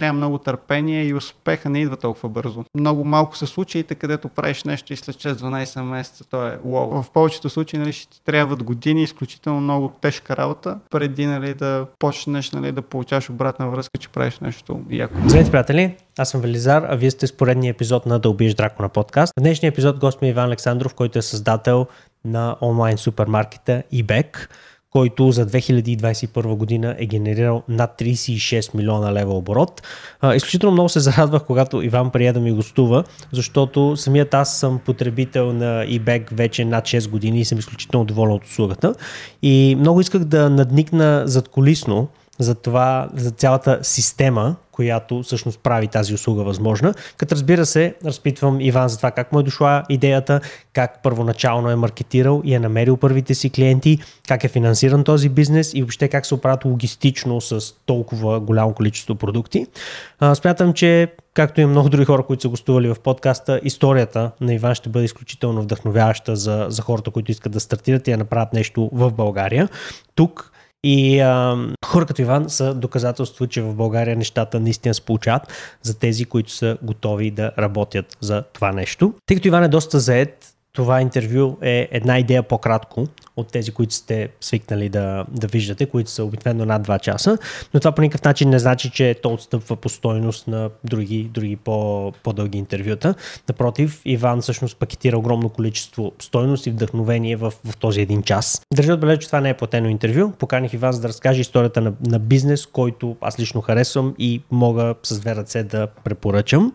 трябва много търпение и успеха не идва толкова бързо. Много малко са случаите, където правиш нещо и след 6-12 месеца то е лоу. В повечето случаи нали, ще ти трябват години, изключително много тежка работа, преди нали, да почнеш нали, да получаваш обратна връзка, че правиш нещо яко. Здравейте, приятели! Аз съм Велизар, а вие сте с поредния епизод на Да убиеш Драко на подкаст. В днешния епизод гост ми е Иван Александров, който е създател на онлайн супермаркета eBay който за 2021 година е генерирал над 36 милиона лева оборот. Изключително много се зарадвах, когато Иван прия да ми гостува, защото самият аз съм потребител на eBay вече над 6 години и съм изключително доволен от услугата. И много исках да надникна зад колисно за това, за цялата система, която всъщност прави тази услуга възможна. Като разбира се, разпитвам Иван за това как му е дошла идеята, как първоначално е маркетирал и е намерил първите си клиенти, как е финансиран този бизнес и въобще как се оправят логистично с толкова голямо количество продукти. Смятам, че както и много други хора, които са гостували в подкаста, историята на Иван ще бъде изключително вдъхновяваща за, за хората, които искат да стартират и да направят нещо в България. Тук и а, хора като Иван са доказателство, че в България нещата наистина се получават за тези, които са готови да работят за това нещо. Тъй като Иван е доста заед, това интервю е една идея по-кратко от тези, които сте свикнали да, да виждате, които са обикновено над 2 часа, но това по никакъв начин не значи, че то отстъпва по стойност на други, други по, по-дълги интервюта. Напротив, Иван всъщност пакетира огромно количество стойност и вдъхновение в, в този един час. Държа отбележа, че това не е платено интервю. Поканих Иван за да разкаже историята на, на бизнес, който аз лично харесвам и мога с две ръце да препоръчам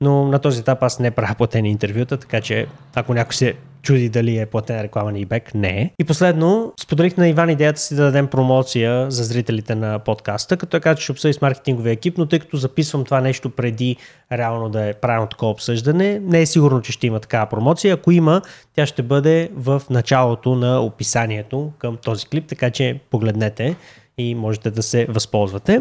но на този етап аз не правя платени интервюта, така че ако някой се чуди дали е платена реклама на eBay, не е. И последно, споделих на Иван идеята си да дадем промоция за зрителите на подкаста, като е каза, че ще обсъди с маркетинговия екип, но тъй като записвам това нещо преди реално да е правилно такова обсъждане, не е сигурно, че ще има такава промоция. Ако има, тя ще бъде в началото на описанието към този клип, така че погледнете и можете да се възползвате.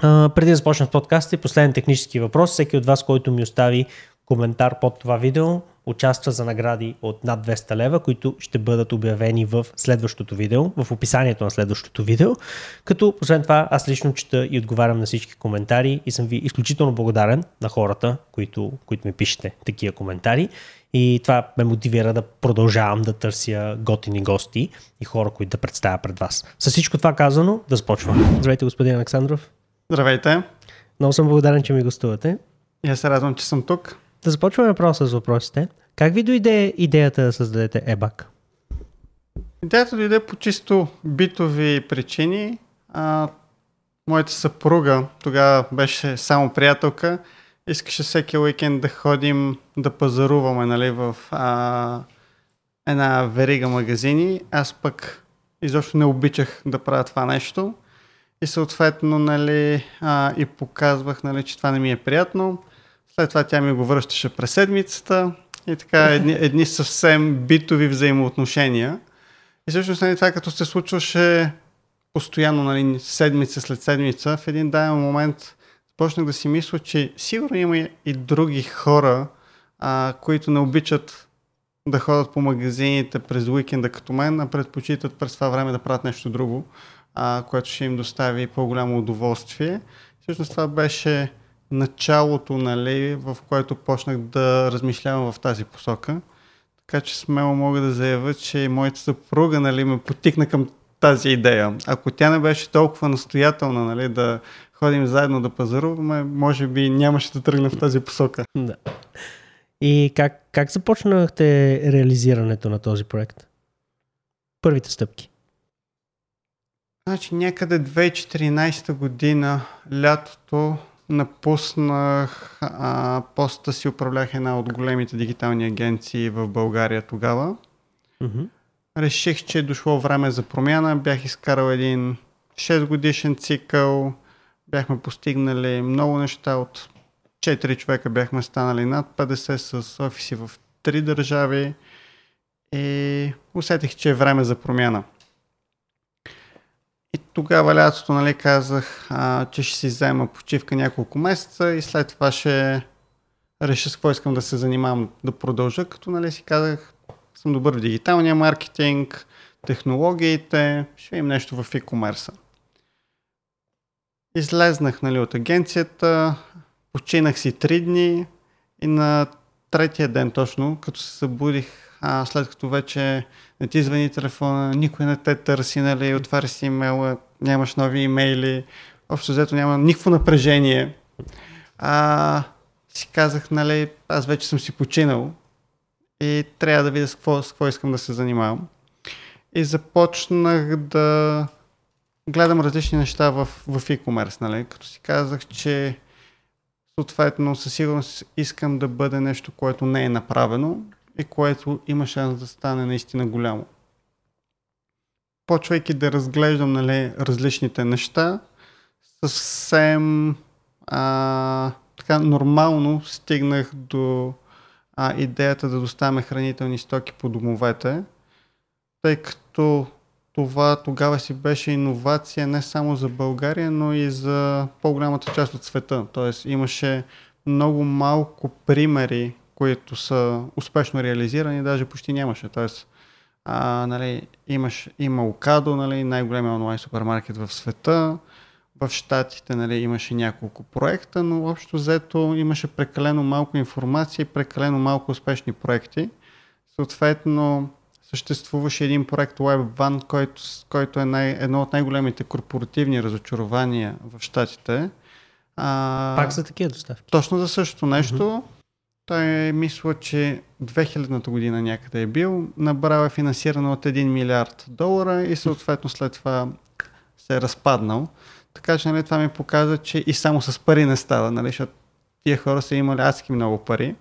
Преди да започна с подкаста и последен технически въпрос, всеки от вас, който ми остави коментар под това видео, участва за награди от над 200 лева, които ще бъдат обявени в следващото видео, в описанието на следващото видео. Като, освен това, аз лично чета и отговарям на всички коментари и съм ви изключително благодарен на хората, които, които ми пишете такива коментари. И това ме мотивира да продължавам да търся готини гости и хора, които да представя пред вас. С всичко това казано, да започвам. Здравейте, господин Александров. Здравейте. Много съм благодарен, че ми гостувате. Аз се радвам, че съм тук. Да започваме направо с въпросите. Как ви дойде идеята да създадете ЕБАК? Идеята дойде по чисто битови причини. А, моята съпруга тогава беше само приятелка. Искаше всеки уикенд да ходим да пазаруваме нали, в а, една верига магазини. Аз пък изобщо не обичах да правя това нещо. И съответно, нали, а, и показвах, нали, че това не ми е приятно. След това тя ми го връщаше през седмицата и така едни, едни съвсем битови взаимоотношения. И всъщност нали, това като се случваше постоянно, нали, седмица след седмица, в един даден момент започнах да си мисля, че сигурно има и други хора, а, които не обичат да ходят по магазините през уикенда като мен, а предпочитат през това време да правят нещо друго а, което ще им достави по-голямо удоволствие. Всъщност това беше началото, нали, в което почнах да размишлявам в тази посока. Така че смело мога да заявя, че моята съпруга нали, ме потикна към тази идея. Ако тя не беше толкова настоятелна нали, да ходим заедно да пазаруваме, може би нямаше да тръгна в тази посока. Да. И как, как започнахте реализирането на този проект? Първите стъпки. Значи някъде 2014 година, лятото, напуснах а, поста си, управлях една от големите дигитални агенции в България тогава. Mm-hmm. Реших, че е дошло време за промяна. Бях изкарал един 6 годишен цикъл. Бяхме постигнали много неща. От 4 човека бяхме станали над 50 с офиси в 3 държави. И усетих, че е време за промяна. И тогава лятото нали, казах, а, че ще си взема почивка няколко месеца и след това ще реша с какво искам да се занимавам да продължа, като нали, си казах, съм добър в дигиталния маркетинг, технологиите, ще имам нещо в e-commerce. излезнах нали, от агенцията, починах си три дни и на третия ден точно, като се събудих, а, след като вече не ти звъни телефона, никой не те търси, нали, отваря си имейла, нямаш нови имейли, общо взето няма никакво напрежение. А, си казах, нали, аз вече съм си починал и трябва да видя с какво, с какво искам да се занимавам. И започнах да гледам различни неща в, в e-commerce, нали? като си казах, че съответно със сигурност искам да бъде нещо, което не е направено и което има шанс да стане наистина голямо. Почвайки да разглеждам нали, различните неща, съвсем а, така нормално стигнах до а, идеята да доставяме хранителни стоки по домовете, тъй като това тогава си беше иновация не само за България, но и за по-голямата част от света. Тоест имаше много малко примери, които са успешно реализирани, даже почти нямаше. Тоест, а, нали, имаш, има Окадо, нали, най-големия онлайн супермаркет в света. В Штатите нали, имаше няколко проекта, но общо взето имаше прекалено малко информация и прекалено малко успешни проекти. Съответно, съществуваше един проект WebVan, който, който е най, едно от най-големите корпоративни разочарования в Штатите. А, Пак за такива доставки. Точно за същото нещо. Uh-huh. Той е мисля, че 2000-та година някъде е бил, набрал е финансиране от 1 милиард долара и съответно след това се е разпаднал. Така че нали, това ми показва, че и само с пари не става, нали, защото тия хора са имали адски много пари.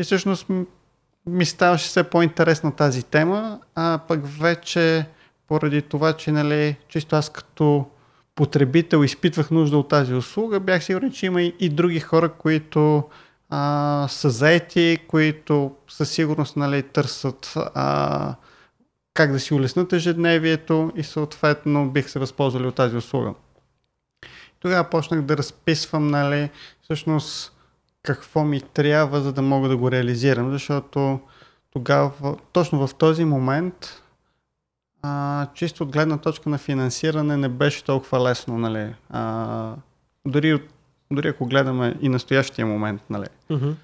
И всъщност ми ставаше все по-интересна тази тема, а пък вече поради това, че нали, чисто аз като потребител изпитвах нужда от тази услуга, бях сигурен, че има и, и други хора, които а, са заети, които със сигурност нали, търсят а, как да си улеснат ежедневието и съответно бих се възползвали от тази услуга. Тогава почнах да разписвам нали, всъщност какво ми трябва, за да мога да го реализирам, защото тогава, точно в този момент, а, чисто от гледна точка на финансиране не беше толкова лесно, нали. А, дори, дори ако гледаме и настоящия момент, нали. Uh-huh.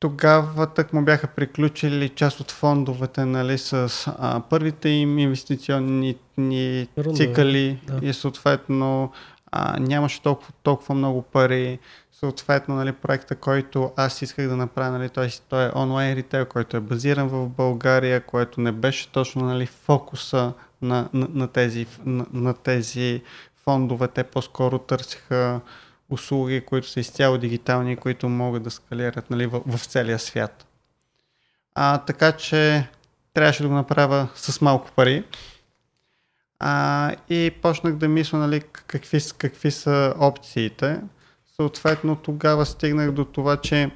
Тогава тък му бяха приключили част от фондовете нали, с а, първите им инвестиционни цикъли да. и съответно а, нямаше толкова, толкова много пари съответно нали, проекта, който аз исках да направя, нали, той, той е онлайн ритейл, който е базиран в България, което не беше точно нали, фокуса на, на, на, тези, на, на тези фондове. Те по-скоро търсиха услуги, които са изцяло дигитални, които могат да скалират нали, в, в целия свят. А, така че трябваше да го направя с малко пари. А, и почнах да мисля нали, какви, какви са опциите. Съответно тогава стигнах до това, че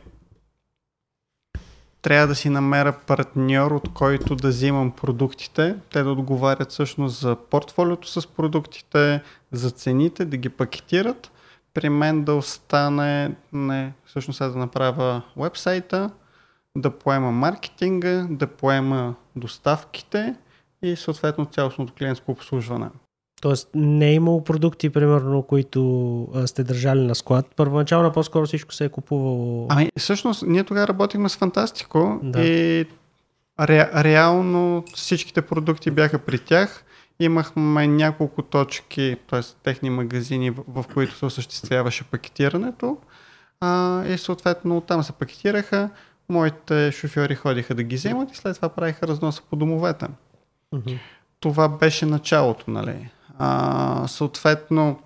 трябва да си намеря партньор, от който да взимам продуктите, те да отговарят всъщност за портфолиото с продуктите, за цените, да ги пакетират, при мен да остане, не, всъщност аз да направя вебсайта, да поема маркетинга, да поема доставките и съответно цялостното клиентско обслужване. Тоест не е имало продукти, примерно, които сте държали на склад. Първоначално по-скоро всичко се е купувало. Ами, всъщност, ние тогава работихме с Фантастико да. и ре, реално всичките продукти бяха при тях. Имахме няколко точки, т.е. техни магазини, в, в които се осъществяваше пакетирането. А, и съответно там се пакетираха. Моите шофьори ходиха да ги вземат и след това правиха разноса по домовете. Uh-huh. Това беше началото, нали? А, съответно,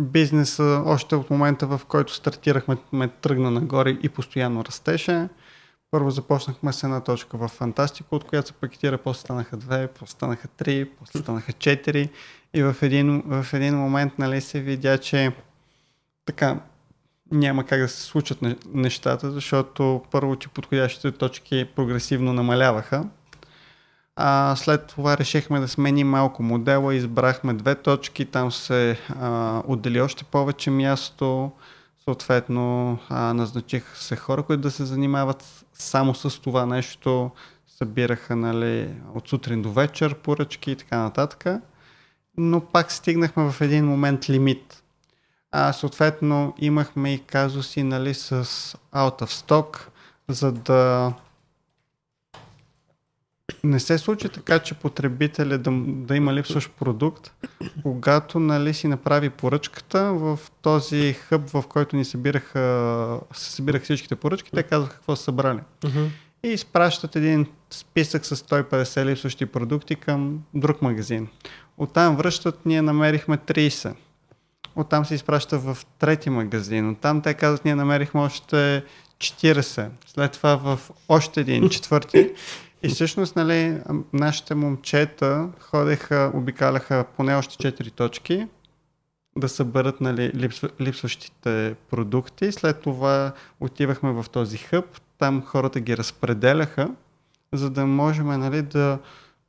бизнеса още от момента, в който стартирахме, ме тръгна нагоре и постоянно растеше. Първо започнахме с една точка в Фантастико, от която се пакетира, после станаха две, после станаха три, после станаха четири. И в един, в един момент нали, се видя, че така няма как да се случат нещата, защото първо, че подходящите точки прогресивно намаляваха. А, след това решихме да сменим малко модела, избрахме две точки, там се а, отдели още повече място, съответно а, назначих се хора, които да се занимават само с това нещо, събираха нали, от сутрин до вечер поръчки и така нататък. но пак стигнахме в един момент лимит. А, съответно имахме и казуси нали, с out of stock, за да не се случи така, че потребителя да, да има липсващ продукт, когато нали, си направи поръчката в този хъб, в който ни събираха, се събираха всичките поръчки, те казаха какво са събрали. Uh-huh. И изпращат един списък с 150 липсващи продукти към друг магазин. Оттам връщат, ние намерихме 30. Оттам се изпраща в трети магазин. Оттам те казват, ние намерихме още 40. След това в още един четвърти. И всъщност, нали, нашите момчета ходеха, обикаляха поне още 4 точки да съберат нали, липсва, липсващите продукти. След това отивахме в този хъб, там хората ги разпределяха, за да можем нали, да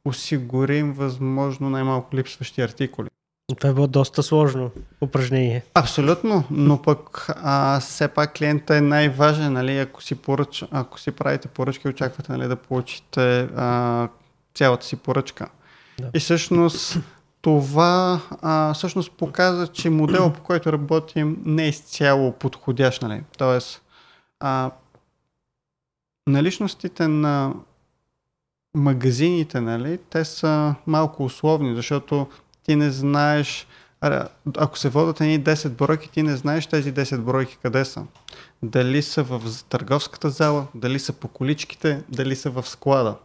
осигурим възможно най-малко липсващи артикули. Това е било доста сложно упражнение. Абсолютно, но пък а, все пак клиента е най-важен, нали? ако, си поръч, ако си правите поръчки, очаквате нали, да получите а, цялата си поръчка. Да. И всъщност това а, всъщност показва, че модел по който работим не е изцяло подходящ. Нали? Тоест, а, наличностите на магазините, нали, те са малко условни, защото ти не знаеш, ако се водят едни 10 бройки, ти не знаеш тези 10 бройки къде са. Дали са в търговската зала, дали са по количките, дали са в склада.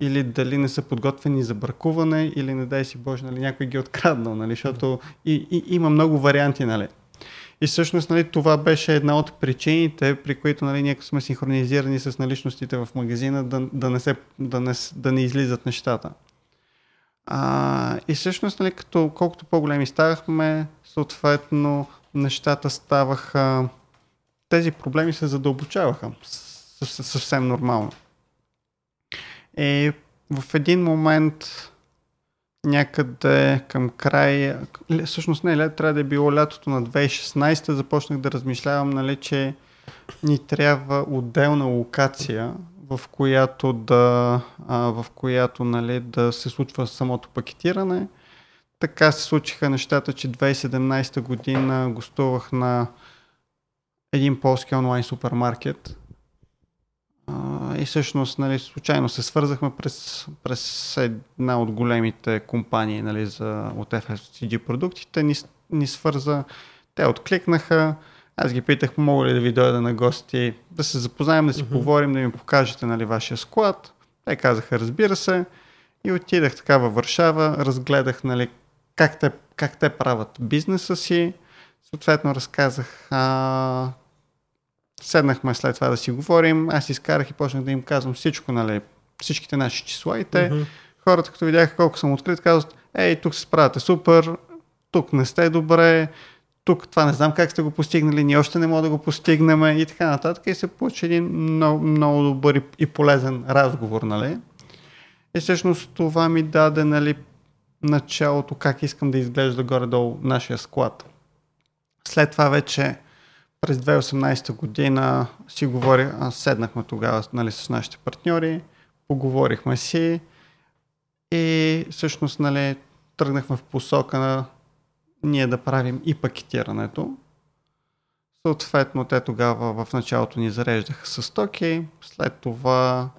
Или дали не са подготвени за бъркуване, или не дай си Боже, нали, някой ги е откраднал, нали, защото и, и, има много варианти, нали. И всъщност нали, това беше една от причините, при които нали, ние сме синхронизирани с наличностите в магазина, да, да, не, се, да, не, да не излизат нещата. А, и всъщност, нали, като, колкото по-големи ставахме, съответно нещата ставаха, тези проблеми се задълбочаваха съвсем нормално. И в един момент някъде към край, всъщност не, трябва да е било лятото на 2016, започнах да размишлявам, нали, че ни трябва отделна локация, в която да, а, в която, нали, да се случва самото пакетиране. Така се случиха нещата, че 2017 година гостувах на един полски онлайн супермаркет. А, и всъщност, нали, случайно се свързахме през, през една от големите компании нали, за, от FSCG продуктите. Ни, ни свърза, те откликнаха, аз ги питах, мога ли да ви дойда на гости, да се запознаем, да си uh-huh. поговорим, да ми покажете нали, вашия склад. Те казаха, разбира се. И отидах така във Варшава, разгледах нали, как, те, как те правят бизнеса си. Съответно разказах, а... седнахме след това да си говорим, аз изкарах и почнах да им казвам всичко, нали, всичките наши числа и те, uh-huh. хората като видяха колко съм открит, казват, ей, тук се справяте супер, тук не сте добре, тук това не знам как сте го постигнали, ние още не можем да го постигнем и така нататък. И се получи един много, много добър и полезен разговор, нали? И всъщност това ми даде, нали, началото как искам да изглежда горе-долу нашия склад. След това вече през 2018 година си говорих, седнахме тогава нали, с нашите партньори, поговорихме си и всъщност нали, тръгнахме в посока на ние да правим и пакетирането. Съответно, те тогава в началото ни зареждаха с стоки, след това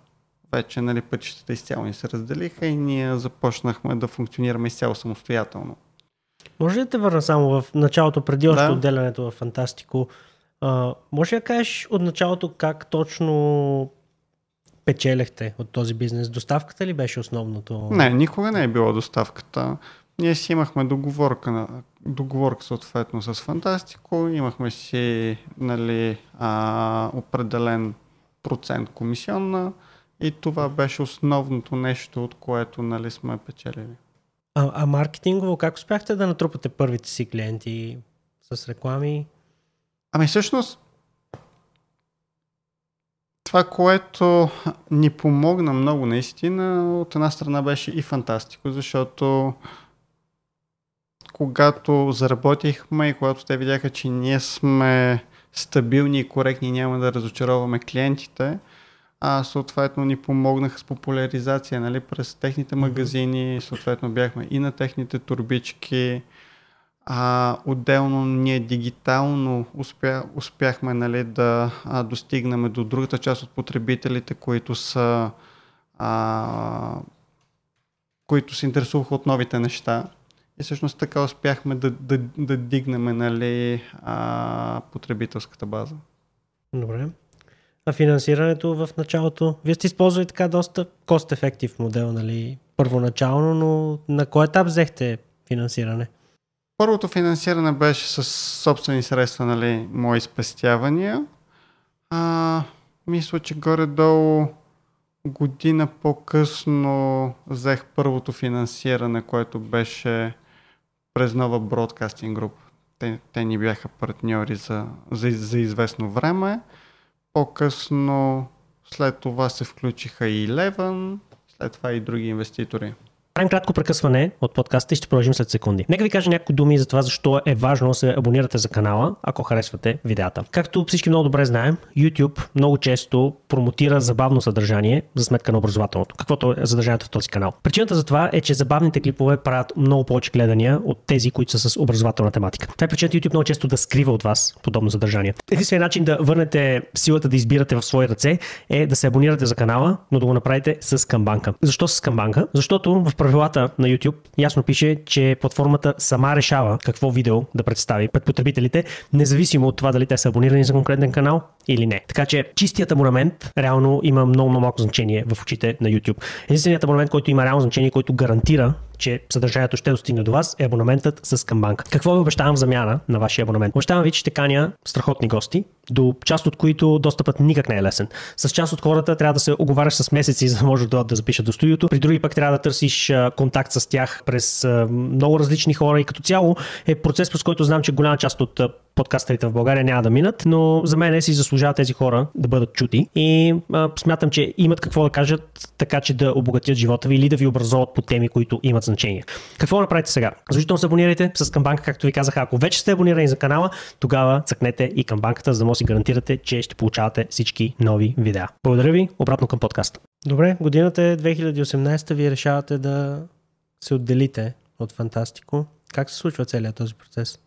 вече нали, пътищата изцяло ни се разделиха и ние започнахме да функционираме изцяло самостоятелно. Може ли да те върна само в началото, преди още да. отделянето в Фантастико? А, може да кажеш от началото как точно печелехте от този бизнес? Доставката ли беше основното? Не, никога не е било доставката. Ние си имахме договорка, на, договорка съответно с Фантастико, имахме си нали, а, определен процент комисионна и това беше основното нещо, от което нали, сме печелили. А, а маркетингово, как успяхте да натрупате първите си клиенти с реклами? Ами всъщност, това, което ни помогна много наистина, от една страна беше и фантастико, защото когато заработихме и когато те видяха, че ние сме стабилни и коректни, няма да разочароваме клиентите, а, съответно ни помогнаха с популяризация нали, през техните магазини, съответно бяхме и на техните турбички. А, отделно ние дигитално успя, успяхме нали, да а, достигнем до другата част от потребителите, които са а, които се интересуваха от новите неща. И всъщност така успяхме да, да, да дигнем нали, а, потребителската база. Добре. А финансирането в началото? Вие сте използвали така доста cost-effective модел, нали? Първоначално, но на кой етап взехте финансиране? Първото финансиране беше с собствени средства, нали, мои спестявания. А, мисля, че горе-долу година по-късно взех първото финансиране, което беше през нова Broadcasting Group. Те, те ни бяха партньори за, за, за известно време. По-късно след това се включиха и Eleven, след това и други инвеститори. Правим кратко прекъсване от подкаста и ще продължим след секунди. Нека ви кажа някои думи за това защо е важно да се абонирате за канала, ако харесвате видеята. Както всички много добре знаем, YouTube много често промотира забавно съдържание за сметка на образователното, каквото е съдържанието в този канал. Причината за това е, че забавните клипове правят много повече гледания от тези, които са с образователна тематика. Това е причината YouTube много често да скрива от вас подобно съдържание. Единственият начин да върнете силата да избирате в свои ръце е да се абонирате за канала, но да го направите с камбанка. Защо с камбанка? Защото в правилата на YouTube ясно пише, че платформата сама решава какво видео да представи пред потребителите, независимо от това дали те са абонирани за конкретен канал или не. Така че чистият абонамент реално има много, много малко значение в очите на YouTube. Единственият абонамент, който има реално значение, който гарантира че съдържанието ще достигне до вас, е абонаментът с камбанка. Какво ви обещавам в замяна на вашия абонамент? Обещавам ви, че ще каня страхотни гости, до част от които достъпът никак не е лесен. С част от хората трябва да се оговаряш с месеци, за да може да, да запишат до студиото. При други пък трябва да търсиш контакт с тях през много различни хора и като цяло е процес, през който знам, че голяма част от подкастерите в България няма да минат, но за мен си заслужават тези хора да бъдат чути и а, смятам, че имат какво да кажат, така че да обогатят живота ви или да ви образуват по теми, които имат значение. Какво направите сега? Задължително се абонирайте с камбанка, както ви казах. Ако вече сте абонирани за канала, тогава цъкнете и камбанката, за да може си гарантирате, че ще получавате всички нови видеа. Благодаря ви, обратно към подкаста. Добре, годината е 2018, вие решавате да се отделите от Фантастико. Как се случва целият този процес?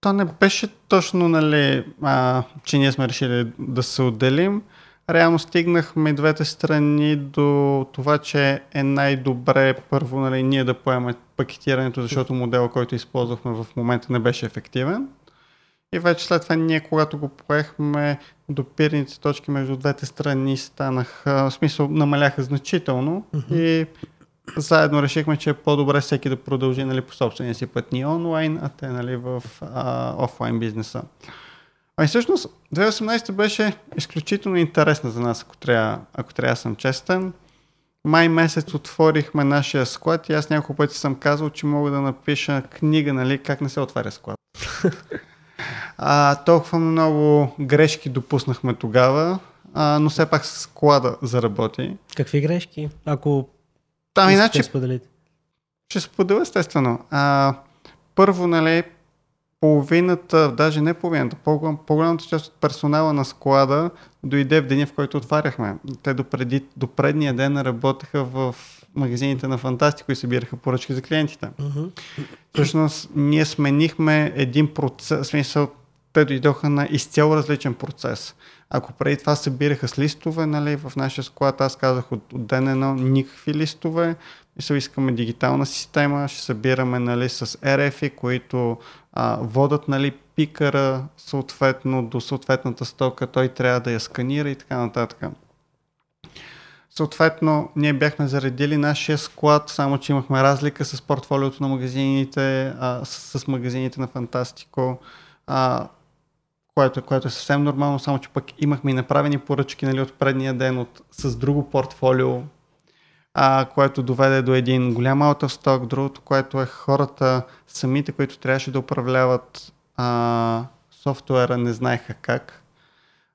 То не беше точно, нали, а, че ние сме решили да се отделим. Реално стигнахме двете страни до това, че е най-добре първо нали, ние да поемем пакетирането, защото модела, който използвахме в момента не беше ефективен. И вече след това ние, когато го поехме, допирните точки между двете страни станаха, в смисъл намаляха значително uh-huh. и заедно решихме, че е по-добре всеки да продължи нали, по собствения си път ни онлайн, а те нали, в а, офлайн бизнеса. Ами всъщност 2018 беше изключително интересна за нас, ако трябва, ако трябва съм честен. Май месец отворихме нашия склад и аз няколко пъти съм казал, че мога да напиша книга, нали, как не се отваря склад. а, толкова много грешки допуснахме тогава, а, но все пак склада заработи. Какви грешки? Ако там иначе... Ще споделя естествено. А, първо, нали, половината, даже не половината, по-голямата част от персонала на склада дойде в деня, в който отваряхме. Те до, преди, до предния ден работеха в магазините на Фантастико и събираха поръчки за клиентите. Uh-huh. Всъщност, ние сменихме един процес, смисъл, те дойдоха на изцяло различен процес. Ако преди това събираха с листове, нали, в нашия склад аз казах от, от ден едно никакви листове, мисля, искаме дигитална система, ще събираме нали, с RF, които а, водат нали, пикара съответно до съответната стока, той трябва да я сканира и така нататък. Съответно, ние бяхме заредили нашия склад, само че имахме разлика с портфолиото на магазините, а, с, с магазините на Фантастико. А, което, което е съвсем нормално, само че пък имахме и направени поръчки нали, от предния ден от, с друго портфолио, а, което доведе до един голям out of stock, другото, което е хората самите, които трябваше да управляват а, софтуера, не знаеха как.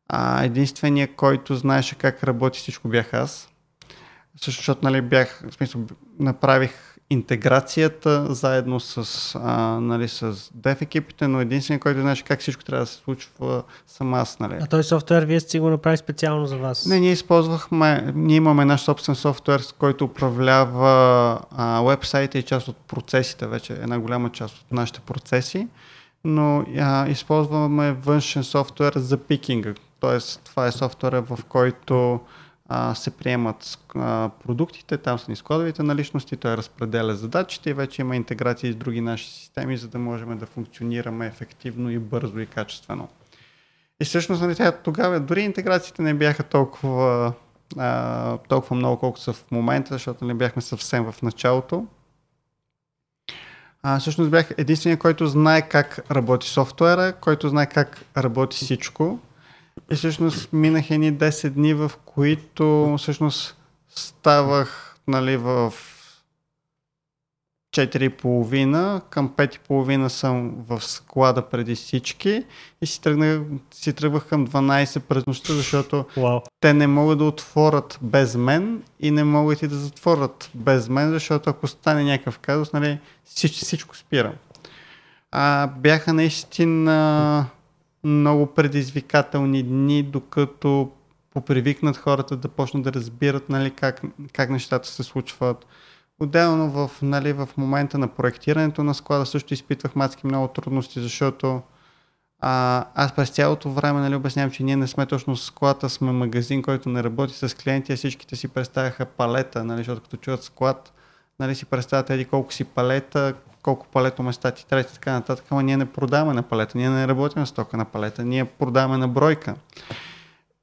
А, единственият, който знаеше как работи всичко бях аз. Също, защото нали, бях, в смисъл, направих интеграцията заедно с, а, нали, с Dev екипите, но единственият, който знаеше как всичко трябва да се случва, съм аз. Нали. А този софтуер вие сте го направили специално за вас? Не, ние използвахме, ние имаме наш собствен софтуер, с който управлява а, вебсайта и част от процесите, вече една голяма част от нашите процеси, но а, използваме външен софтуер за пикинга. Тоест, това е софтуера, в който а, се приемат а, продуктите, там са ни складовите наличности, той разпределя задачите и вече има интеграция с други наши системи, за да можем да функционираме ефективно и бързо и качествено. И всъщност нали, тогава дори интеграциите не бяха толкова, а, толкова много, колкото са в момента, защото не нали, бяхме съвсем в началото. А, всъщност бях единствения, който знае как работи софтуера, който знае как работи всичко и всъщност минах едни 10 дни, в които всъщност ставах нали, в 4.30, към 5.30 съм в склада преди всички и си, тръгнах, си тръгвах към 12 през нощта, защото wow. те не могат да отворят без мен и не могат и да затворят без мен, защото ако стане някакъв казус, нали, всичко, всичко спира. А, бяха наистина много предизвикателни дни, докато попривикнат хората да почнат да разбират нали, как, как нещата се случват. Отделно в, нали, в момента на проектирането на склада също изпитвах мацки много трудности, защото а, аз през цялото време нали, обяснявам, че ние не сме точно склад, а сме магазин, който не работи с клиенти, а всичките си представяха палета, нали, защото като чуят склад, нали, си представят еди колко си палета, колко палето места ти трябва и така нататък, ама ние не продаваме на палета, ние не работим с тока на палета, ние продаваме на бройка.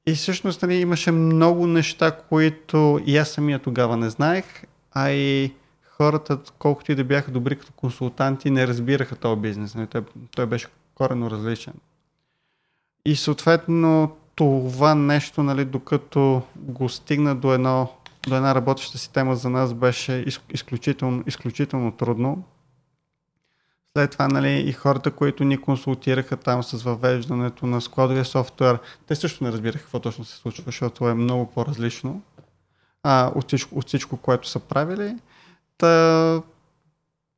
И всъщност нали, имаше много неща, които и аз самия тогава не знаех, а и хората, колкото и да бяха добри като консултанти, не разбираха този бизнес. Нали, той, той беше корено различен. И съответно това нещо, нали, докато го стигна до, едно, до една работеща система за нас беше изключително, изключително трудно. След това нали, и хората, които ни консултираха там с въвеждането на складовия софтуер, те също не разбираха какво точно се случва, защото е много по-различно а, от, всичко, от всичко, което са правили. Та,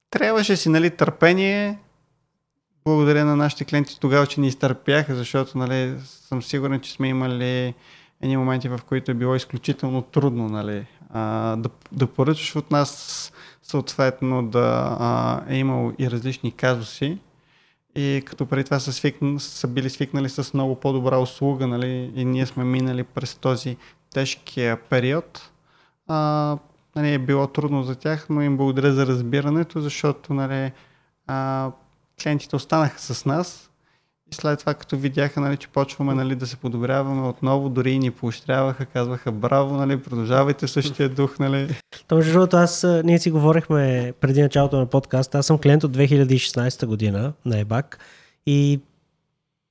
трябваше си нали, търпение. Благодаря на нашите клиенти тогава, че ни изтърпяха, защото нали, съм сигурен, че сме имали едни моменти, в които е било изключително трудно нали, а, да, да поръчаш от нас съответно да а, е имал и различни казуси. И като преди това са, свикн, са били свикнали с много по-добра услуга нали, и ние сме минали през този тежкия период, а, нали, е било трудно за тях, но им благодаря за разбирането, защото нали, а, клиентите останаха с нас и след това, като видяха, нали, че почваме нали, да се подобряваме отново, дори и ни поощряваха, казваха браво, нали, продължавайте същия дух. Нали. То, между другото, аз, ние си говорихме преди началото на подкаст, аз съм клиент от 2016 година на ЕБАК и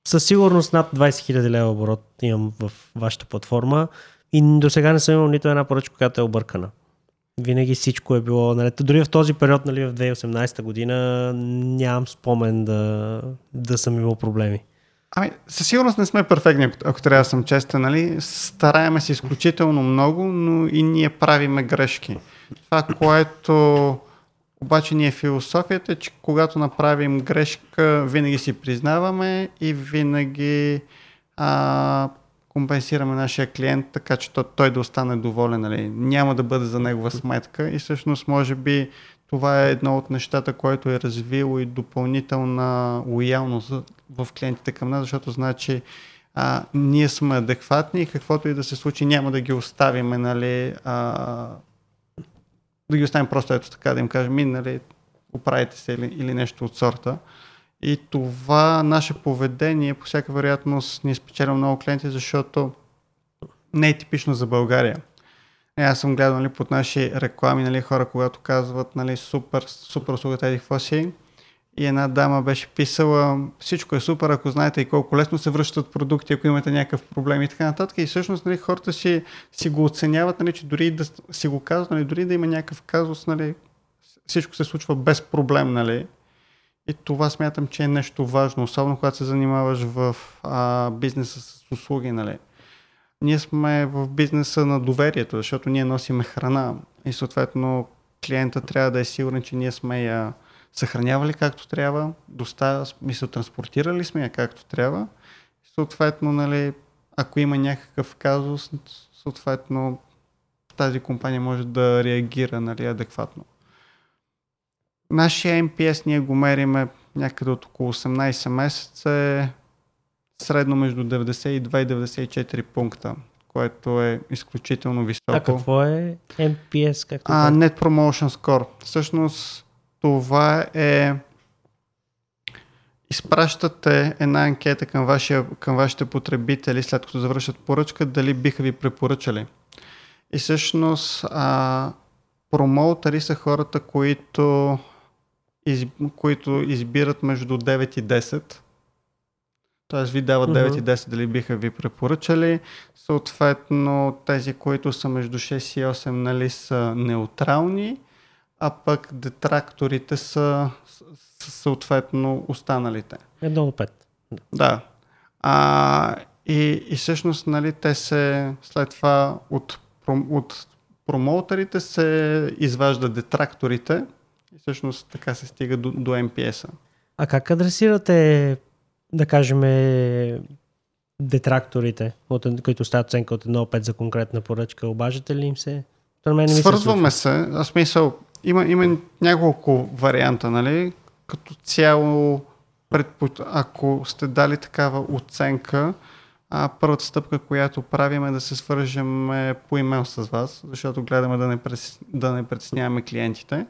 със сигурност над 20 000 лева оборот имам в вашата платформа и до сега не съм имал нито една поръчка, която е объркана. Винаги всичко е било наред. Дори в този период, нали, в 2018 година, нямам спомен да, да съм имал проблеми. Ами, със сигурност не сме перфектни, ако, трябва да съм честен, нали? Стараеме се изключително много, но и ние правиме грешки. Това, което обаче ни е философията, че когато направим грешка, винаги си признаваме и винаги а, компенсираме нашия клиент, така че той да остане доволен. Нали? Няма да бъде за негова сметка и всъщност може би това е едно от нещата, което е развило и допълнителна лоялност в клиентите към нас, защото значи а, ние сме адекватни и каквото и да се случи няма да ги оставим, нали, а, да ги оставим просто ето така да им кажем, ми, нали, оправите се или, или нещо от сорта. И това наше поведение по всяка вероятност ни спечелило много клиенти, защото не е типично за България. Е, аз съм гледал нали, под наши реклами, нали, хора, когато казват нали, супер, супер услугата еди какво си. И една дама беше писала, всичко е супер, ако знаете и колко лесно се връщат продукти, ако имате някакъв проблем и така нататък. И всъщност нали, хората си, си го оценяват, нали, че дори да си го казват, нали, дори да има някакъв казус, нали, всичко се случва без проблем. Нали. И това смятам, че е нещо важно, особено когато се занимаваш в а, бизнеса с услуги. Нали. Ние сме в бизнеса на доверието, защото ние носиме храна и съответно клиента трябва да е сигурен, че ние сме я съхранявали както трябва, доста, мисля, транспортирали сме я както трябва. Съответно, нали, ако има някакъв казус, съответно тази компания може да реагира нали, адекватно. Нашия MPS ние го мериме някъде от около 18 месеца е средно между 92 и 94 пункта, което е изключително високо. А какво е MPS? Както а, Net Promotion Score. Всъщност това е изпращате една анкета към, вашия, към вашите потребители след като завършат поръчка, дали биха ви препоръчали. И всъщност а, промоутъри са хората, които, из, които избират между 9 и 10. Тоест ви дават 9 mm-hmm. и 10 дали биха ви препоръчали. Съответно тези, които са между 6 и 8 нали, са неутрални, а пък детракторите са, са съответно останалите. Едно до 5. Да. А, и, и всъщност нали, те се след това от от промоутерите се изважда детракторите и всъщност така се стига до, до MPS-а. А как адресирате, да кажем, детракторите, от, които стават оценка от 1-5 за конкретна поръчка? Обажате ли им се? мен Свързваме се, се. Аз смисъл, има, има няколко варианта, нали? Като цяло, предпо... ако сте дали такава оценка, а, първата стъпка, която правим е да се свържем по имейл с вас, защото гледаме да не, прес, да не притесняваме клиентите.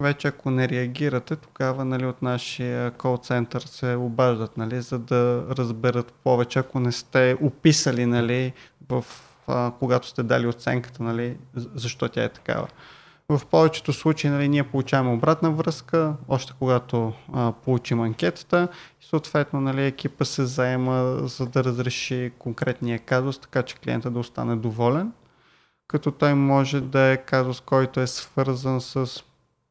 Вече ако не реагирате, тогава нали, от нашия кол център се обаждат, нали, за да разберат повече, ако не сте описали нали, в, а, когато сте дали оценката, нали, защо тя е такава. В повечето случаи нали, ние получаваме обратна връзка, още когато а, получим анкетата и съответно нали, екипа се заема за да разреши конкретния казус, така че клиента да остане доволен. Като той може да е казус, който е свързан с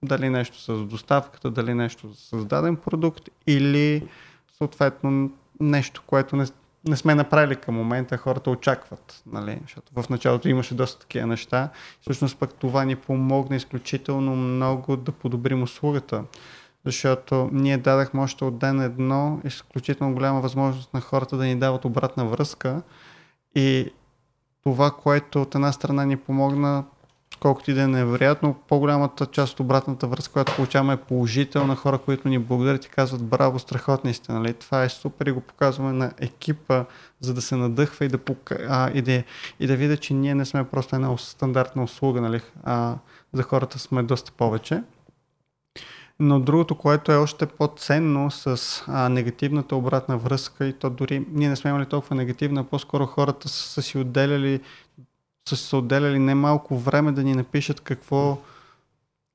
дали нещо с доставката, дали нещо с даден продукт или съответно нещо, което не, не сме направили към момента, хората очакват. Нали? Защото в началото имаше доста такива неща. Всъщност пък това ни помогна изключително много да подобрим услугата. Защото ние дадахме още от ден едно изключително голяма възможност на хората да ни дават обратна връзка. И това, което от една страна ни помогна колкото и да е невероятно, по-голямата част от обратната връзка, която получаваме е положителна. Хора, които ни благодарят и казват браво, страхотни сте. Нали? Това е супер и го показваме на екипа, за да се надъхва и да, пока... а, и да, и да видя, че ние не сме просто една стандартна услуга. Нали? А, за хората сме доста повече. Но другото, което е още по-ценно с а, негативната обратна връзка и то дори ние не сме имали толкова негативна, по-скоро хората са, са си отделяли са се отделяли немалко време да ни напишат какво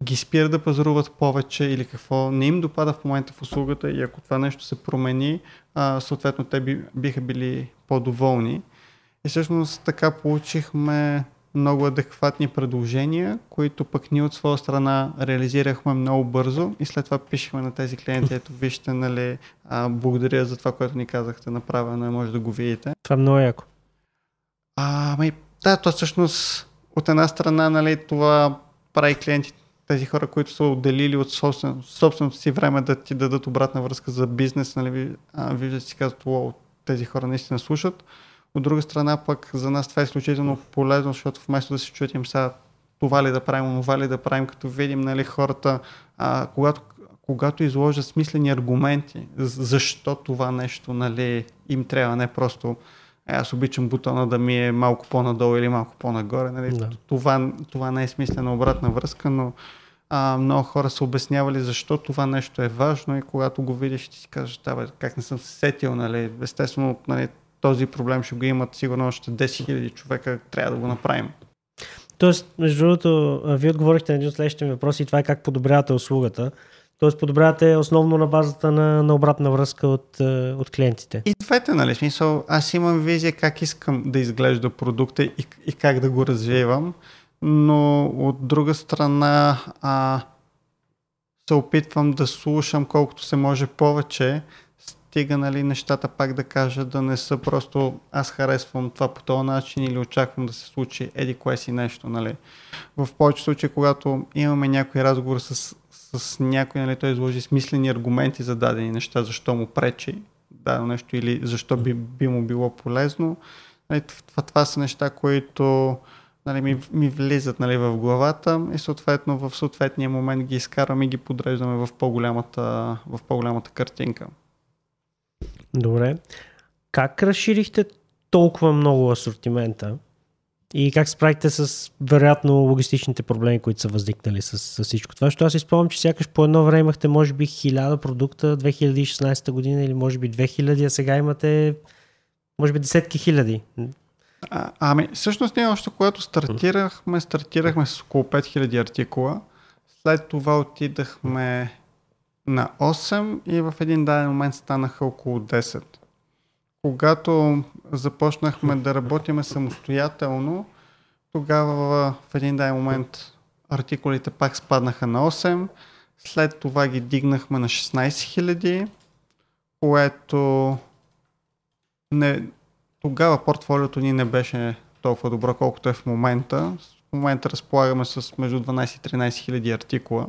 ги спира да пазаруват повече или какво не им допада в момента в услугата и ако това нещо се промени, а, съответно те би, биха били по-доволни. И всъщност така получихме много адекватни предложения, които пък ние от своя страна реализирахме много бързо и след това пишехме на тези клиенти, ето вижте, нали, а, благодаря за това, което ни казахте, направено е, може да го видите. Това е много яко. А, ами, да, то всъщност от една страна нали, това прави клиентите, тези хора, които са отделили от собствен, собственото си време да ти дадат обратна връзка за бизнес, нали, виждат си казват, о, тези хора наистина слушат. От друга страна пък за нас това е изключително полезно, защото вместо да се чуем сега това ли да правим, това ли да правим, като видим нали, хората, а, когато, когато изложат смислени аргументи, защо това нещо нали, им трябва, не просто е, аз обичам бутона да ми е малко по-надолу или малко по-нагоре. Нали? Да. Това, това не е смислена обратна връзка, но а, много хора са обяснявали защо това нещо е важно и когато го видиш, ти си кажеш, да, бе, как не съм се сетил, нали? естествено нали, този проблем ще го имат сигурно още 10 000 човека, трябва да го направим. Тоест, между другото, вие отговорихте на един от следващите въпроси и това е как подобрявате услугата. Тоест подобрявате основно на базата на, на обратна връзка от, е, от клиентите. И двете, нали? Смисъл, аз имам визия как искам да изглежда продукта и, и как да го развивам, но от друга страна а, се опитвам да слушам колкото се може повече стига нали, нещата пак да кажа да не са просто аз харесвам това по този начин или очаквам да се случи еди кое си нещо. Нали. В повече случаи, когато имаме някой разговор с, с някой, нали, той изложи смислени аргументи за дадени неща, защо му пречи дадено нещо или защо би, би му било полезно. Нали, това, това са неща, които нали, ми, ми влизат нали, в главата и съответно в съответния момент ги изкарваме и ги подреждаме в по-голямата, в по-голямата картинка. Добре. Как разширихте толкова много асортимента и как справите с вероятно логистичните проблеми, които са възникнали с, с всичко това? Защото аз си спомням, че сякаш по едно време имахте може би 1000 продукта 2016 година или може би 2000, а сега имате може би десетки хиляди. А, ами, всъщност ние още когато стартирахме, стартирахме с около 5000 артикула. След това отидахме на 8 и в един даден момент станаха около 10. Когато започнахме да работиме самостоятелно, тогава в един даден момент артикулите пак спаднаха на 8, след това ги дигнахме на 16 000, което не, тогава портфолиото ни не беше толкова добро, колкото е в момента. В момента разполагаме с между 12 и 13 хиляди артикула.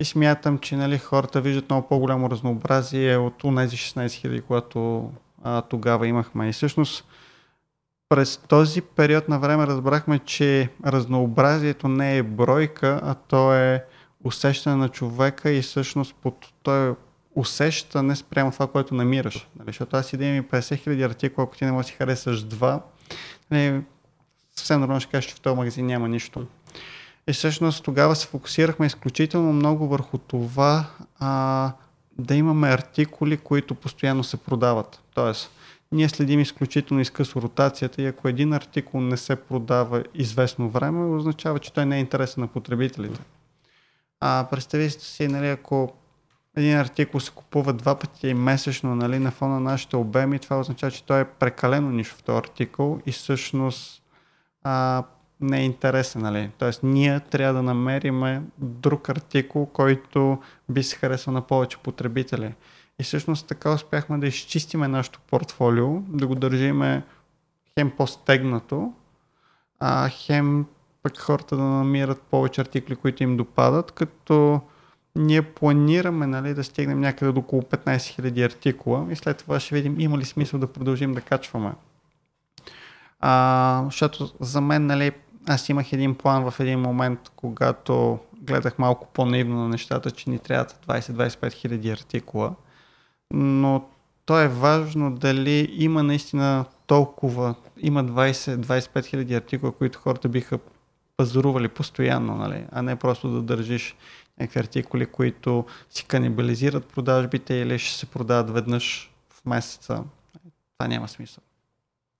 И смятам, че нали, хората виждат много по-голямо разнообразие от тези 16 хиляди, когато а, тогава имахме. И всъщност през този период на време разбрахме, че разнообразието не е бройка, а то е усещане на човека и всъщност под той усещане спрямо това, което намираш. Нали? Защото аз и да имам 50 хиляди артикула, ако ти не можеш да си харесаш два, нали, съвсем нормално ще кажеш, че в този магазин няма нищо. И всъщност тогава се фокусирахме изключително много върху това а, да имаме артикули, които постоянно се продават. Тоест, ние следим изключително изкъсо ротацията и ако един артикул не се продава известно време, означава, че той не е интересен на потребителите. А представете си, нали, ако един артикул се купува два пъти месечно нали, на фона на нашите обеми, това означава, че той е прекалено нищо в този артикул и всъщност а, не е интересен. Нали. Тоест ние трябва да намерим друг артикул, който би се харесал на повече потребители. И всъщност така успяхме да изчистиме нашето портфолио, да го държиме хем по-стегнато, а хем пък хората да намират повече артикли, които им допадат, като ние планираме нали, да стигнем някъде до около 15 000 артикула и след това ще видим има ли смисъл да продължим да качваме. А, защото за мен, нали, аз имах един план в един момент, когато гледах малко по-наивно на нещата, че ни трябват 20-25 хиляди артикула, но то е важно дали има наистина толкова, има 20-25 хиляди артикула, които хората биха пазарували постоянно, нали? а не просто да държиш някакви артикули, които си канибализират продажбите или ще се продават веднъж в месеца. Това няма смисъл.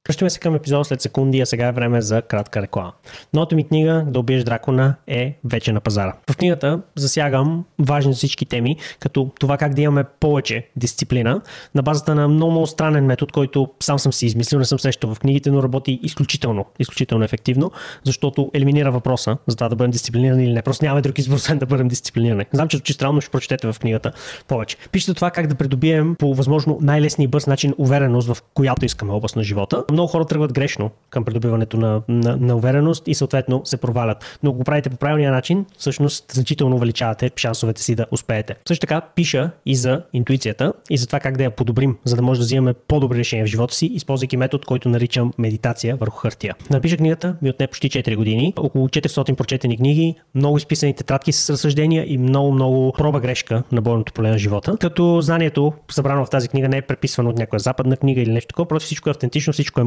Връщаме се към епизода след секунди, а сега е време за кратка реклама. Новата ми книга Да убиеш дракона е вече на пазара. В книгата засягам важни всички теми, като това как да имаме повече дисциплина на базата на много, много странен метод, който сам съм си измислил, не съм срещал в книгите, но работи изключително, изключително ефективно, защото елиминира въпроса за това да бъдем дисциплинирани или не. Просто нямаме друг избор, освен да бъдем дисциплинирани. Знам, че звучи странно, ще прочетете в книгата повече. Пишете това как да придобием по възможно най-лесния и бърз начин увереност в която искаме област на живота много хора тръгват грешно към придобиването на, на, на увереност и съответно се провалят. Но го правите по правилния начин, всъщност значително увеличавате шансовете си да успеете. Също така пиша и за интуицията и за това как да я подобрим, за да може да взимаме по-добри решения в живота си, използвайки метод, който наричам медитация върху хартия. Напиша книгата ми отне почти 4 години, около 400 прочетени книги, много изписани тетрадки с разсъждения и много, много проба грешка на бойното поле на живота. Като знанието, събрано в тази книга, не е преписвано от някоя западна книга или нещо такова, просто всичко е автентично, всичко е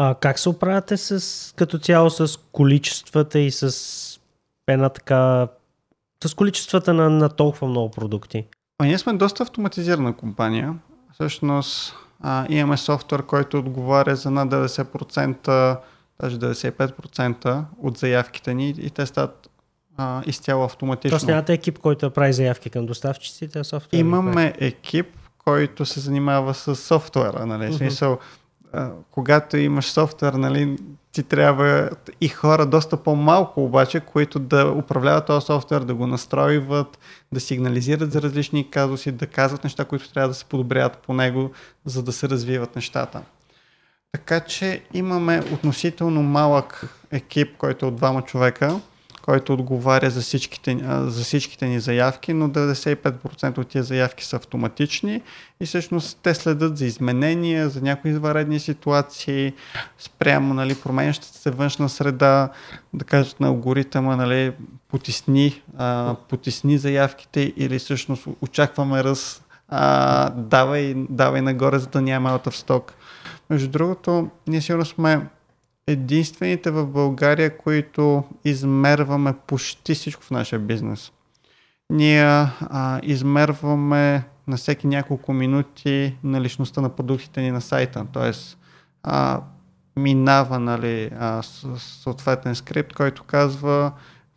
А как се оправяте с, като цяло с количествата и с една така... с количествата на, на толкова много продукти? А ние сме доста автоматизирана компания. Всъщност а, имаме софтуер, който отговаря за над 90%, даже 95% от заявките ни и те стават а, изцяло автоматично. Тоест нямате екип, който прави заявки към доставчиците, а софтуер? Имаме екип, който се занимава с софтуера. Нали? Uh-huh. Смисъл, когато имаш софтуер, нали, ти трябва и хора доста по-малко обаче, които да управляват този софтуер, да го настройват, да сигнализират за различни казуси, да казват неща, които трябва да се подобряват по него, за да се развиват нещата. Така че имаме относително малък екип, който е от двама човека, който отговаря за всичките, за всичките ни заявки, но 95% от тези заявки са автоматични и всъщност те следят за изменения, за някои изваредни ситуации, спрямо нали, променящата се външна среда, да кажат на алгоритъма, нали, потисни, а, потисни заявките или всъщност очакваме раз, а, давай, давай нагоре, за да няма out of stock. Между другото, ние сигурно сме единствените в България, които измерваме почти всичко в нашия бизнес. Ние а, измерваме на всеки няколко минути наличността на продуктите ни на сайта. А, минава нали, а, съответен скрипт, който казва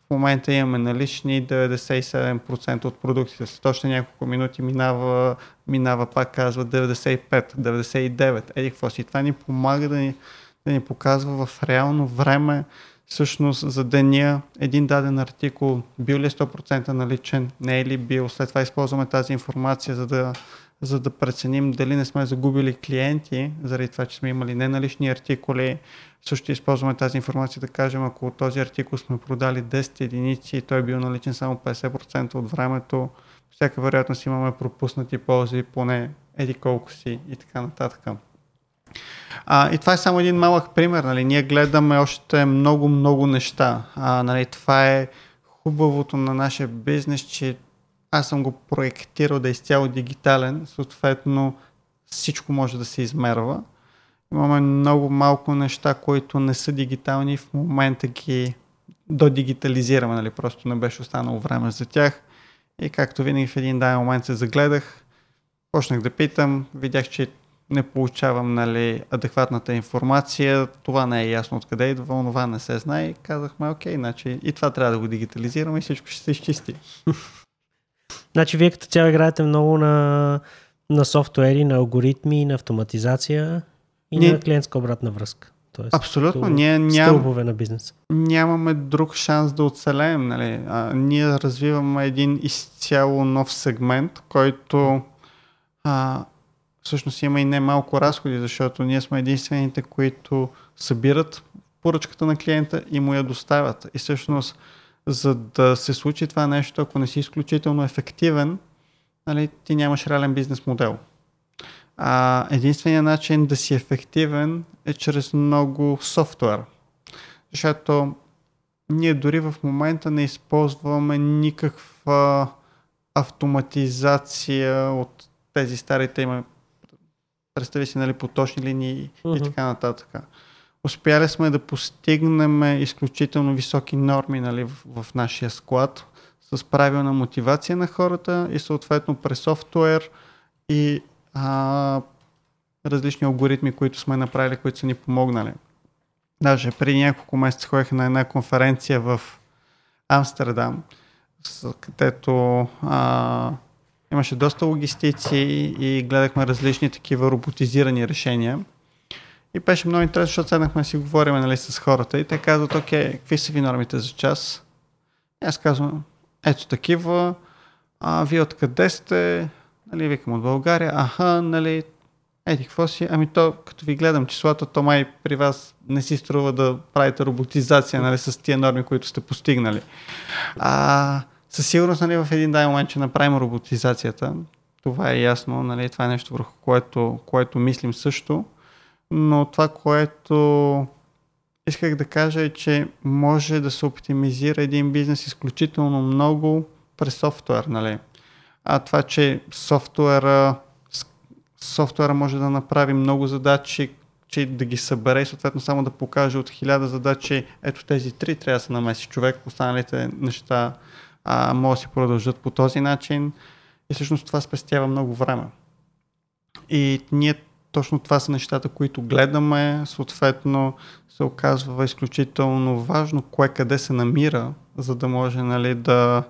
в момента имаме налични 97% от продуктите. След още няколко минути минава, минава пак казва 95, 99, еди какво си. Това ни помага да ни да ни показва в реално време всъщност за деня един даден артикул бил ли 100% е наличен, не е ли бил. След това използваме тази информация, за да, за да преценим дали не сме загубили клиенти, заради това, че сме имали неналични артикули. Също използваме тази информация да кажем, ако този артикул сме продали 10 единици и той е бил наличен само 50% от времето, всяка вероятност имаме пропуснати ползи, поне еди колко си и така нататък. А, и това е само един малък пример. Нали? Ние гледаме още много-много неща. А, нали? Това е хубавото на нашия бизнес, че аз съм го проектирал да е изцяло дигитален, съответно всичко може да се измерва. Имаме много малко неща, които не са дигитални в момента ги додигитализираме, нали? просто не беше останало време за тях. И както винаги в един даден момент се загледах, почнах да питам, видях, че не получавам нали, адекватната информация, това не е ясно откъде идва, това не се знае и казахме, окей, значи и това трябва да го дигитализираме и всичко ще се изчисти. Значи вие като цяло играете много на, на софтуери, на алгоритми, на автоматизация и Ние... на клиентска обратна връзка. Тоест, Абсолютно. Стъл... Ние ням... на бизнес. Нямаме друг шанс да оцелеем. Нали? А, ние развиваме един изцяло нов сегмент, който а, всъщност има и немалко разходи, защото ние сме единствените, които събират поръчката на клиента и му я доставят. И всъщност, за да се случи това нещо, ако не си изключително ефективен, нали, ти нямаш реален бизнес модел. А, единственият начин да си ефективен е чрез много софтуер. Защото ние дори в момента не използваме никаква автоматизация от тези старите има представи си нали, поточни линии uh-huh. и така нататък. Успяли сме да постигнем изключително високи норми нали, в, в нашия склад с правилна мотивация на хората и съответно през софтуер и а, различни алгоритми, които сме направили, които са ни помогнали. Даже преди няколко месеца ходих на една конференция в Амстердам, където а, Имаше доста логистици и гледахме различни такива роботизирани решения. И беше много интересно, защото седнахме да си говорим нали, с хората и те казват, окей, какви са ви нормите за час? И аз казвам, ето такива, а вие откъде сте? Нали, викам от България, аха, нали, еди, какво си? Ами то, като ви гледам числата, то май при вас не си струва да правите роботизация нали, с тия норми, които сте постигнали. А, със сигурност нали, в един дай момент ще направим роботизацията. Това е ясно, нали, това е нещо върху което, което мислим също. Но това, което исках да кажа е, че може да се оптимизира един бизнес изключително много през софтуер. Нали. А това, че софтуера, софтуера може да направи много задачи, че да ги събере и съответно само да покаже от хиляда задачи, ето тези три трябва да се намеси човек, останалите неща а, могат да си продължат по този начин и всъщност това спестява много време. И ние точно това са нещата, които гледаме. Съответно се оказва изключително важно кое къде се намира, за да може нали, да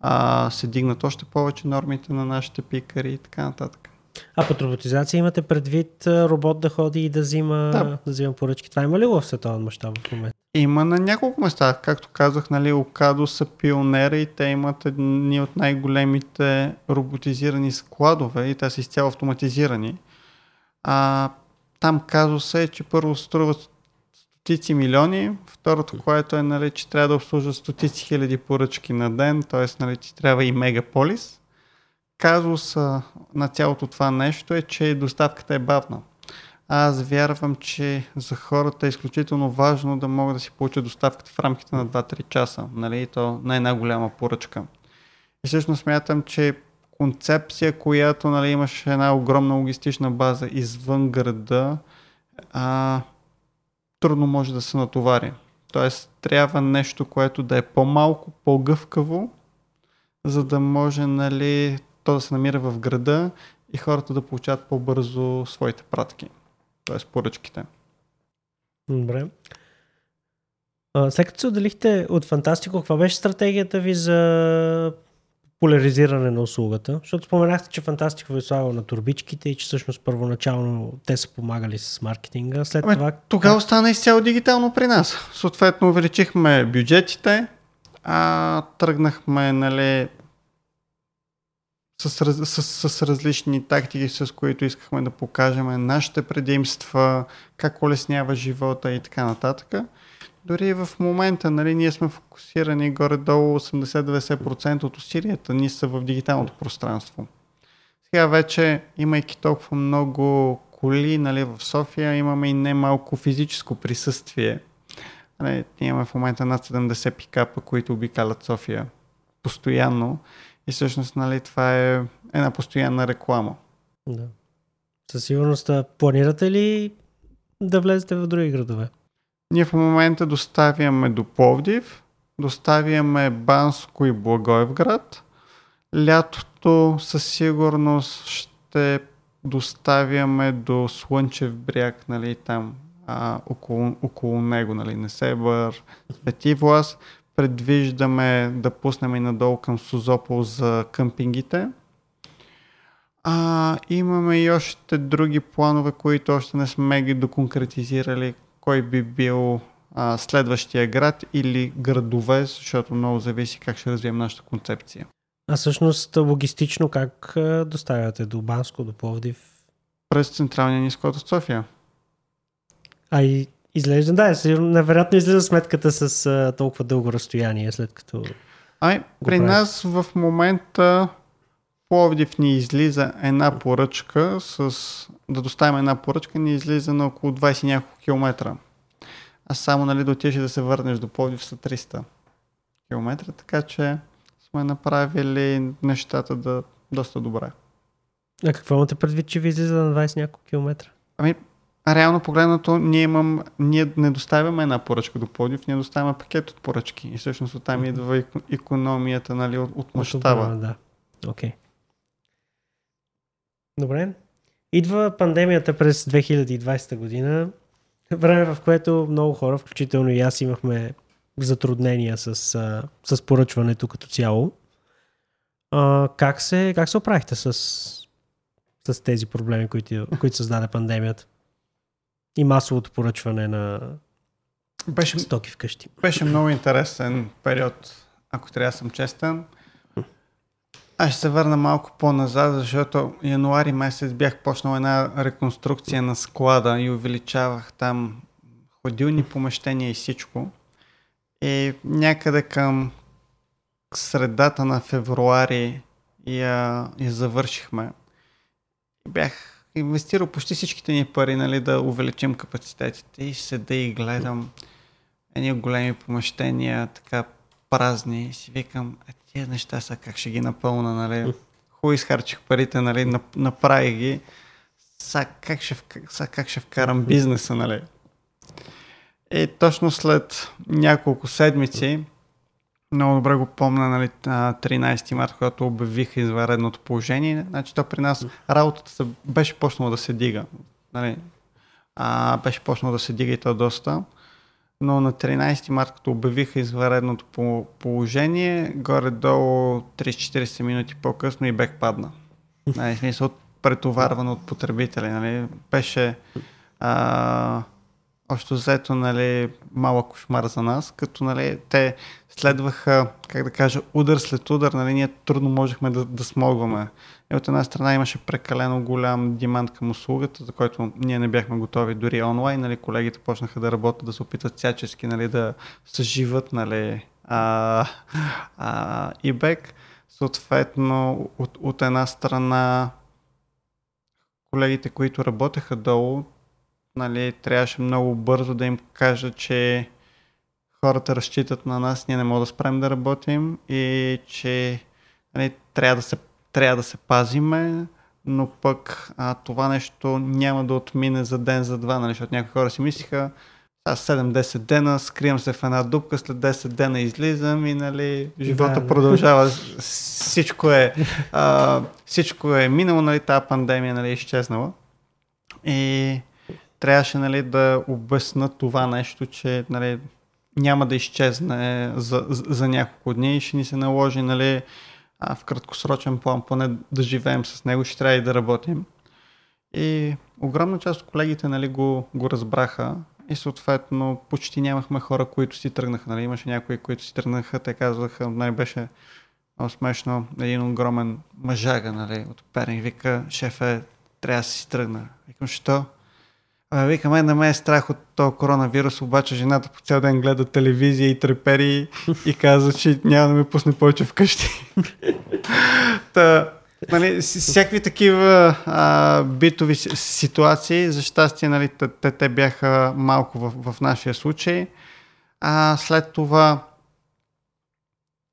а, се дигнат още повече нормите на нашите пикари и така нататък. А под роботизация имате предвид робот да ходи и да взима, да. да взима поръчки. Това има ли в световен мащаб в момента? Има на няколко места. Както казах, нали, Окадо са пионери и те имат едни от най-големите роботизирани складове и те са изцяло автоматизирани. А, там казуса е, че първо струват стотици милиони, второто, което е, нали, че трябва да обслужва стотици хиляди поръчки на ден, т.е. Нали, ти трябва и мегаполис. Казуса на цялото това нещо е, че доставката е бавна. Аз вярвам, че за хората е изключително важно да могат да си получат доставката в рамките на 2-3 часа. Нали? То не е най-голяма поръчка. И всъщност смятам, че концепция, която нали, имаше една огромна логистична база извън града, а, трудно може да се натовари. Тоест, трябва нещо, което да е по-малко, по-гъвкаво, за да може нали, то да се намира в града и хората да получават по-бързо своите пратки, т.е. поръчките. Добре. А, след като се отделихте от Фантастико, каква беше стратегията ви за поляризиране на услугата? Защото споменахте, че Фантастико ви е слагал на турбичките и че всъщност първоначално те са помагали с маркетинга. След ами, това... Тогава как... остана изцяло дигитално при нас. Съответно увеличихме бюджетите, а тръгнахме нали, с, с, с, с различни тактики, с които искахме да покажем нашите предимства, как улеснява живота и така нататък. Дори в момента нали, ние сме фокусирани горе-долу 80-90% от усилията ни са в дигиталното пространство. Сега вече, имайки толкова много коли нали, в София, имаме и немалко физическо присъствие. Нали, имаме в момента над 70 пикапа, които обикалят София постоянно. И всъщност нали, това е една постоянна реклама. Да. Със сигурност планирате ли да влезете в други градове? Ние в момента доставяме до Пловдив, доставяме Банско и Благоевград. Лятото със сигурност ще доставяме до Слънчев бряг, нали, там а, около, около него, нали, Несебър, Свети Влас. Предвиждаме да пуснем и надолу към Сузопол за къмпингите. А, имаме и още други планове, които още не сме ги доконкретизирали, кой би бил а, следващия град или градове, защото много зависи как ще развием нашата концепция. А всъщност логистично как доставяте до Банско, до Пловдив? През централния ни от София. А и изглежда, да, невероятно излиза сметката с а, толкова дълго разстояние, след като... Ай, при прави. нас в момента Пловдив ни излиза една поръчка с... Да доставим една поръчка ни излиза на около 20 няколко километра. А само нали, да отидеш да се върнеш до Пловдив са 300 километра, така че сме направили нещата да доста добре. А какво имате предвид, че ви излиза на 20 няколко километра? Ами, реално погледнато, ние, имам, ние не доставяме една поръчка до Пловдив, ние доставяме пакет от поръчки. И всъщност оттам mm-hmm. идва економията нали, от, от мащаба. Да. Okay. Добре. Идва пандемията през 2020 година, време в което много хора, включително и аз, имахме затруднения с, с поръчването като цяло. А, как, се, как се оправихте с, с тези проблеми, които, които създаде пандемията? И масовото поръчване на беше, стоки вкъщи. Беше много интересен период, ако трябва да съм честен. Аз ще се върна малко по-назад, защото януари месец бях почнал една реконструкция на склада и увеличавах там ходилни помещения и всичко. И някъде към средата на февруари я, я завършихме. Бях инвестирал почти всичките ни пари, нали, да увеличим капацитетите и седа и гледам едни големи помещения, така празни и си викам, е, тия неща са как ще ги напълна, нали? Хубаво изхарчих парите, нали? Направих ги. Са как, ще, са как ще вкарам бизнеса, нали? И точно след няколко седмици, много добре го помня, нали, 13 марта, когато обявиха извънредното положение, значи то при нас работата беше почнала да се дига. нали, а, беше почнал да се дига и то доста. Но на 13 марта, като обявиха извънредното положение, горе-долу 30-40 минути по-късно и бек падна. Нали, смисъл претоварван от потребители. Нали. Беше а, още взето нали, малък кошмар за нас, като нали, те следваха, как да кажа, удар след удар, нали, ние трудно можехме да, да смогваме. И от една страна имаше прекалено голям димант към услугата, за който ние не бяхме готови дори онлайн. Нали, колегите почнаха да работят, да се опитат всячески нали, да съживат нали, а, а, eBay. Съответно, от, от една страна колегите, които работеха долу, нали, трябваше много бързо да им кажа, че хората разчитат на нас, ние не можем да спрем да работим и че нали, трябва, да се, трябва да се пазиме, но пък а, това нещо няма да отмине за ден, за два, нали, защото някои хора си мислиха, аз 7-10 дена, скривам се в една дупка, след 10 дена излизам и нали, живота да, продължава. Всичко е, а, всичко е минало, нали, тази пандемия нали, е изчезнала. И трябваше нали, да обясна това нещо, че нали, няма да изчезне за, за, за няколко дни и ще ни се наложи нали, а, в краткосрочен план поне да живеем с него, ще трябва и да работим. И огромна част от колегите нали, го, го разбраха и съответно почти нямахме хора, които си тръгнаха. Нали. Имаше някои, които си тръгнаха, те казваха, нали, беше много смешно, един огромен мъжага нали, от Перник вика, шефе, трябва да си тръгна. Викам, що? А, вика, мен на мен е страх от този коронавирус, обаче жената по цял ден гледа телевизия и трепери и каза, че няма да ме пусне повече вкъщи. Та, нали, всякакви такива а, битови ситуации, за щастие, нали, те, те бяха малко в, в нашия случай. А след това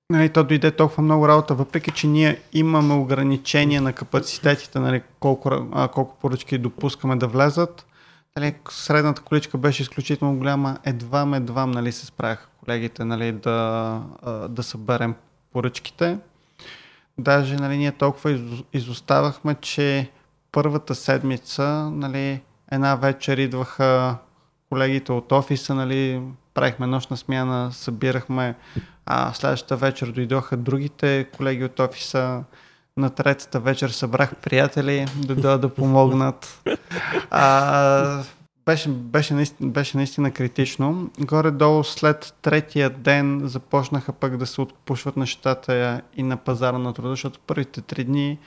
нали, то дойде толкова много работа, въпреки че ние имаме ограничения на капацитетите, нали, колко, а, колко поръчки допускаме да влезат нали, средната количка беше изключително голяма. Едвам, едвам нали, се справяха колегите нали, да, да съберем поръчките. Даже нали, ние толкова изоставахме, че първата седмица нали, една вечер идваха колегите от офиса, нали, правихме нощна смяна, събирахме, а следващата вечер дойдоха другите колеги от офиса, на третата вечер събрах приятели да дойдат да помогнат. А, беше, беше, наистина, беше наистина критично. Горе-долу след третия ден започнаха пък да се отпушват нещата и на пазара на труда, защото първите три дни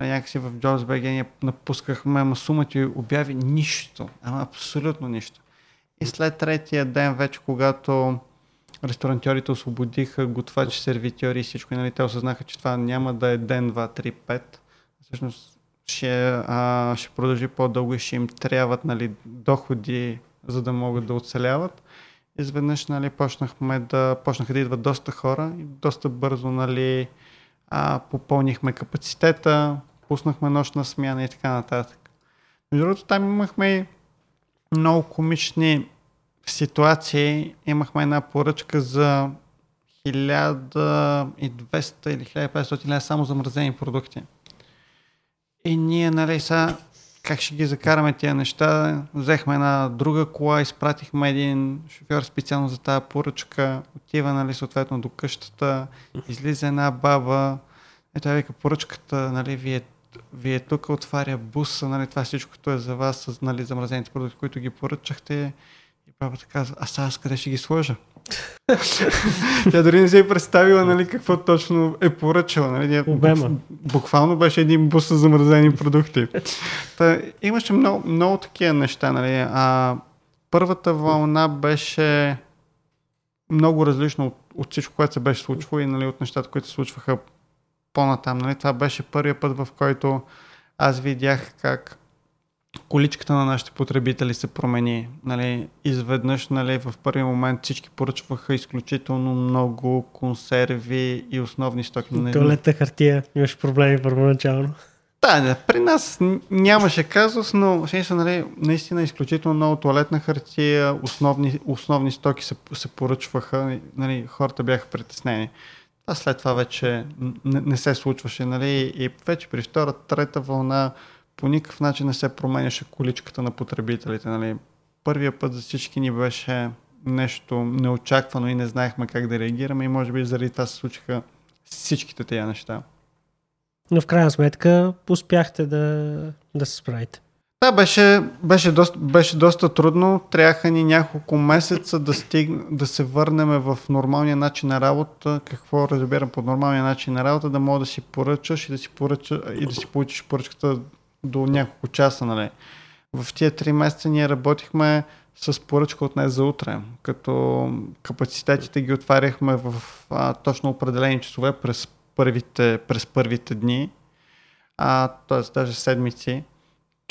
някакси в JobsBG ние напускахме, ама сумата и обяви нищо, ама абсолютно нищо. И след третия ден вече, когато ресторантьорите освободиха готвачи, сервитьори и всичко. И, нали, те осъзнаха, че това няма да е ден, два, три, пет. Всъщност ще, а, ще продължи по-дълго и ще им трябват нали, доходи, за да могат да оцеляват. Изведнъж нали, почнахме да, почнаха да идват доста хора и доста бързо нали, а, попълнихме капацитета, пуснахме нощна смяна и така нататък. Между другото, там имахме много комични ситуации имахме една поръчка за 1200 или 1500 лева само замразени продукти. И ние, нали, сега как ще ги закараме тия неща. Взехме една друга кола, изпратихме един шофьор специално за тази поръчка, отива, нали, съответно до къщата, излиза една баба, ето я вика, поръчката, нали, вие, вие тук отваря буса, нали, това всичкото е за вас, нали, замразените продукти, които ги поръчахте Бабата казва, а сега аз къде ще ги сложа? Тя дори не се е представила нали, какво точно е поръчала. Нали. Обема. Буквално беше един бус с замразени продукти. Та, имаше много, много такива неща. Нали. А, първата вълна беше много различно от, от всичко, което се беше случвало и нали, от нещата, които се случваха по-натам. Нали. Това беше първият път, в който аз видях как количката на нашите потребители се промени. Нали, изведнъж нали, в първи момент всички поръчваха изключително много консерви и основни стоки. И туалетна хартия имаш проблеми първоначално. Да, да, при нас нямаше казус, но смисъл, нали, наистина изключително много туалетна хартия, основни, основни стоки се, се поръчваха, нали, хората бяха притеснени. А след това вече не, не се случваше, нали, и вече при втората, трета вълна по никакъв начин не се променяше количката на потребителите. Нали. Първия път за всички ни беше нещо неочаквано и не знаехме как да реагираме и може би заради това се случиха всичките тези неща. Но в крайна сметка успяхте да, да се справите. Да, беше, беше, доста, беше доста трудно. Трябваха ни няколко месеца да, стиг, да се върнем в нормалния начин на работа. Какво разбирам под нормалния начин на работа? Да мога да си поръчаш и да си, поръча, и да си получиш поръчката до няколко часа. Нали. В тия три месеца ние работихме с поръчка от днес за утре, като капацитетите ги отваряхме в а, точно определени часове през първите, през първите дни, а, т.е. даже седмици.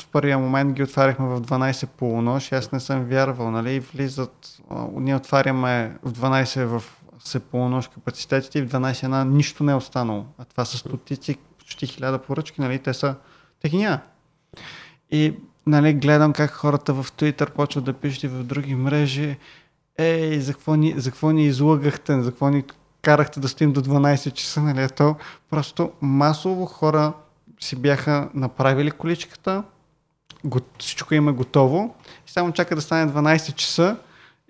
В първия момент ги отваряхме в 12 полунощ аз не съм вярвал, нали, влизат, а, ние отваряме в 12 в се полунощ капацитетите и в 12 една нищо не е останало. А това са стотици, почти хиляда поръчки, нали, те са техния. И нали, гледам как хората в Twitter почват да пишат и в други мрежи. Ей, за какво ни, за какво ни излъгахте, за какво ни карахте да стоим до 12 часа, нали? То просто масово хора си бяха направили количката, всичко им е готово и само чака да стане 12 часа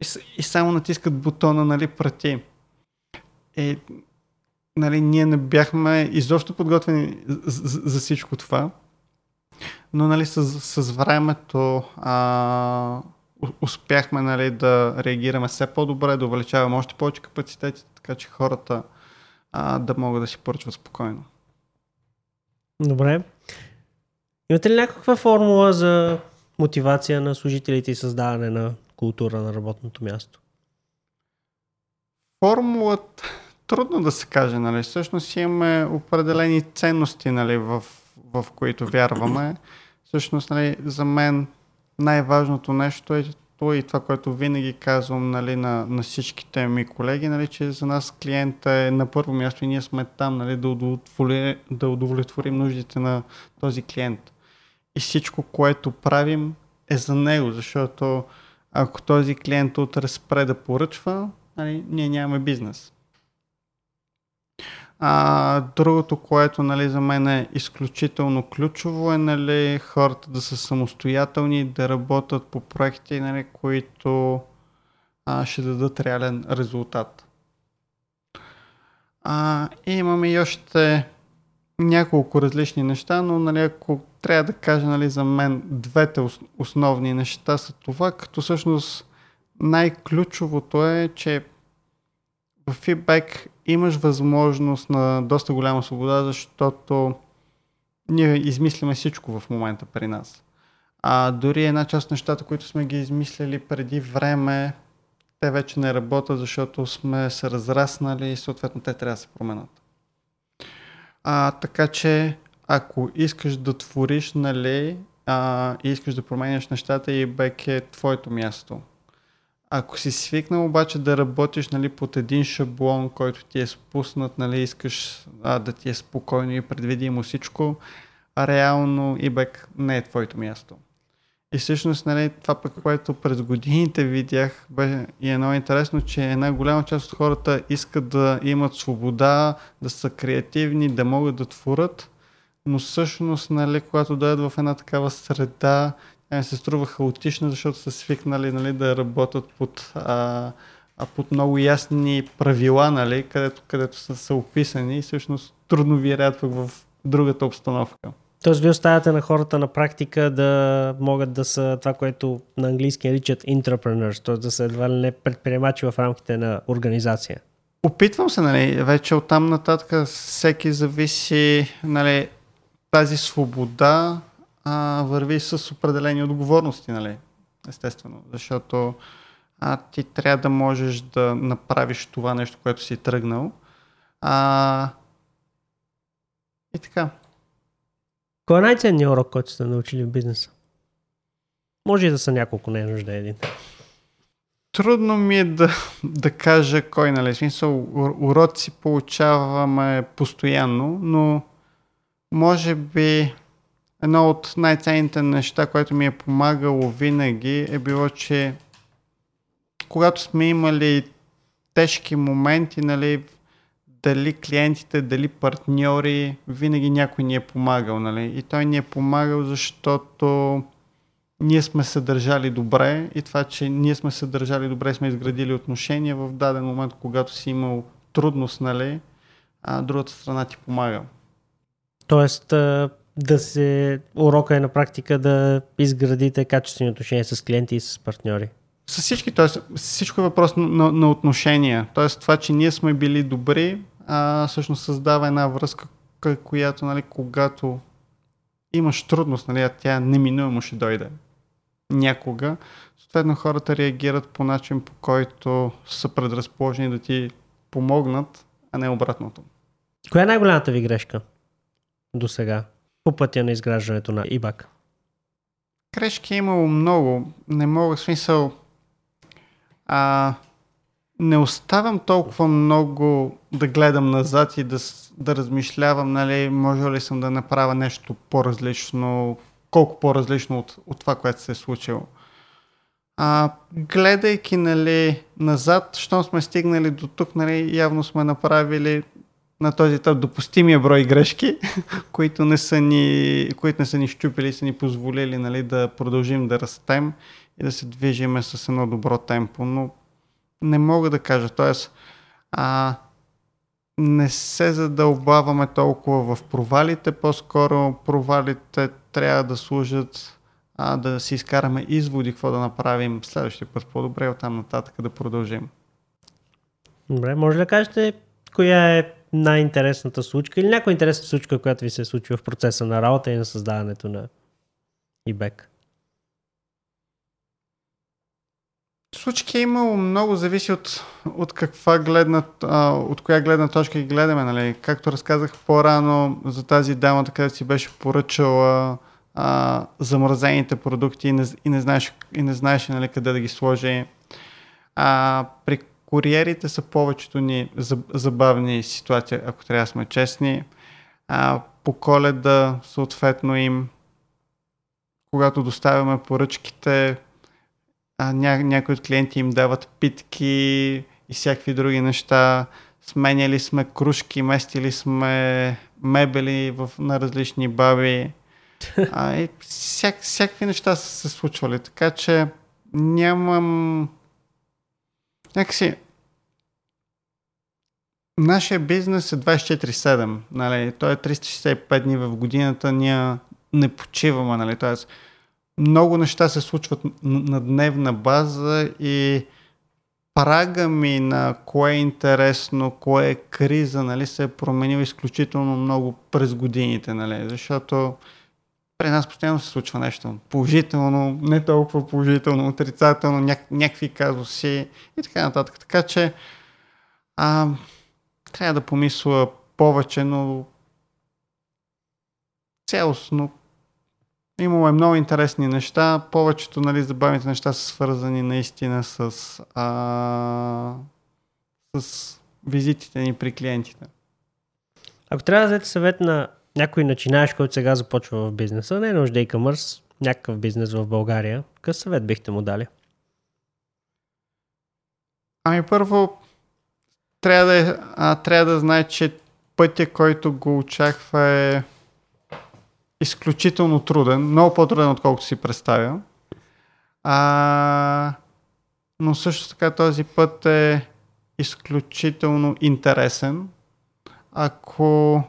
и, и само натискат бутона, нали, прати. И, нали, ние не бяхме изобщо подготвени за, за, за всичко това но нали, с, с времето а, успяхме нали, да реагираме все по-добре, да увеличаваме още повече капацитети, така че хората а, да могат да си поръчват спокойно. Добре. Имате ли някаква формула за мотивация на служителите и създаване на култура на работното място? Формулата трудно да се каже, нали? Всъщност имаме определени ценности, нали, в, в които вярваме. Всъщност, нали, за мен най-важното нещо е то и това, което винаги казвам нали, на, на всичките ми колеги, нали, че за нас клиента е на първо място и ние сме там нали, да, удовлетворим, да удовлетворим нуждите на този клиент. И всичко, което правим е за него, защото ако този клиент утре спре да поръчва, нали, ние нямаме бизнес. А, другото, което нали, за мен е изключително ключово е нали, хората да са самостоятелни, да работят по проекти, нали, които а, ще дадат реален резултат. А, и имаме и още няколко различни неща, но нали, ако трябва да кажа нали, за мен двете основни неща са това, като всъщност най-ключовото е, че в фидбек имаш възможност на доста голяма свобода, защото ние измисляме всичко в момента при нас. А дори една част от нещата, които сме ги измисляли преди време, те вече не работят, защото сме се разраснали и съответно те трябва да се променят. А, така че, ако искаш да твориш, нали, а, и искаш да променяш нещата, и бек е твоето място. Ако си свикнал обаче да работиш нали, под един шаблон, който ти е спуснат, нали, искаш а, да ти е спокойно и предвидимо всичко, а реално eBay не е твоето място. И всъщност нали, това пък, което през годините видях, бе и е много интересно, че една голяма част от хората искат да имат свобода, да са креативни, да могат да творят, но всъщност, нали, когато дойдат в една такава среда, ми се струва хаотично, защото са свикнали нали, да работят под, а, а под много ясни правила, нали, където, където са, са описани и всъщност трудно вирят пък в другата обстановка. Тоест, вие оставяте на хората на практика да могат да са това, което на английски наричат entrepreneurs, т.е. да са едва ли не предприемачи в рамките на организация. Опитвам се, нали, вече оттам нататък всеки зависи, нали, тази свобода а, върви с определени отговорности, нали? Естествено, защото а, ти трябва да можеш да направиш това нещо, което си тръгнал. А, и така. Кой е най-ценният урок, който сте научили в бизнеса? Може и да са няколко, не е нужда един. Трудно ми е да, да кажа кой, нали? Смисъл, уроци получаваме постоянно, но може би едно от най-ценните неща, което ми е помагало винаги е било, че когато сме имали тежки моменти, нали, дали клиентите, дали партньори, винаги някой ни е помагал. Нали? И той ни е помагал, защото ние сме се държали добре и това, че ние сме се държали добре, сме изградили отношения в даден момент, когато си имал трудност, нали, а другата страна ти помага. Тоест, да се, урока е на практика да изградите качествени отношения с клиенти и с партньори. С всички, т.е. всичко е въпрос на, на отношения. Т.е. това, че ние сме били добри, а, всъщност създава една връзка, която, нали, когато имаш трудност, нали, тя неминуемо ще дойде някога, съответно хората реагират по начин, по който са предразположени да ти помогнат, а не обратното. Коя е най-голямата ви грешка до сега по пътя на изграждането на ИБАК? Грешки е имало много. Не мога, в смисъл, а, не оставям толкова много да гледам назад и да, да размишлявам, нали, може ли съм да направя нещо по-различно, колко по-различно от, от това, което се е случило. А, гледайки нали, назад, щом сме стигнали до тук, нали, явно сме направили на този етап допустимия брой грешки, които не са ни, които не са ни щупили са ни позволили нали, да продължим да растем и да се движиме с едно добро темпо. Но не мога да кажа. Тоест, а, не се задълбаваме толкова в провалите, по-скоро провалите трябва да служат а, да си изкараме изводи, какво да направим следващия път по-добре, оттам нататък да продължим. Добре, може да кажете коя е най-интересната случка или някоя интересна случка, която ви се е случила в процеса на работа и на създаването на eBay? Случки е имало много, зависи от, от каква гледна, от коя гледна точка ги гледаме. Нали. Както разказах по-рано за тази дама, където си беше поръчала а, замразените продукти и не, и не знаеш, и не знаеш нали, къде да ги сложи. А, при куриерите са повечето ни забавни ситуации, ако трябва да сме честни. А, по коледа, съответно им, когато доставяме поръчките, а, ня, някои от клиенти им дават питки и всякакви други неща. Сменяли сме кружки, местили сме мебели в, на различни баби. А, и всяк, всякакви неща са се случвали, така че нямам... Някакси... Нашия бизнес е 24-7, нали? Той е 365 дни в годината, ние не почиваме, нали? Тоест, много неща се случват на дневна база и прага ми на кое е интересно, кое е криза, нали, се е променил изключително много през годините, нали, защото при нас постоянно се случва нещо положително, не толкова положително, отрицателно, ня- някакви казуси и така нататък. Така че а, трябва да помисля повече, но цялостно Имало е много интересни неща. Повечето нали, забавните неща са свързани наистина с, а, с визитите ни при клиентите. Ако трябва да дадете съвет на някой начинаеш, който сега започва в бизнеса, не е нужда e-commerce, някакъв бизнес в България, какъв съвет бихте му дали? Ами първо, трябва да, а, трябва да знае, че пътя, който го очаква е изключително труден, много по-труден, отколкото си представя. А, но също така този път е изключително интересен. Ако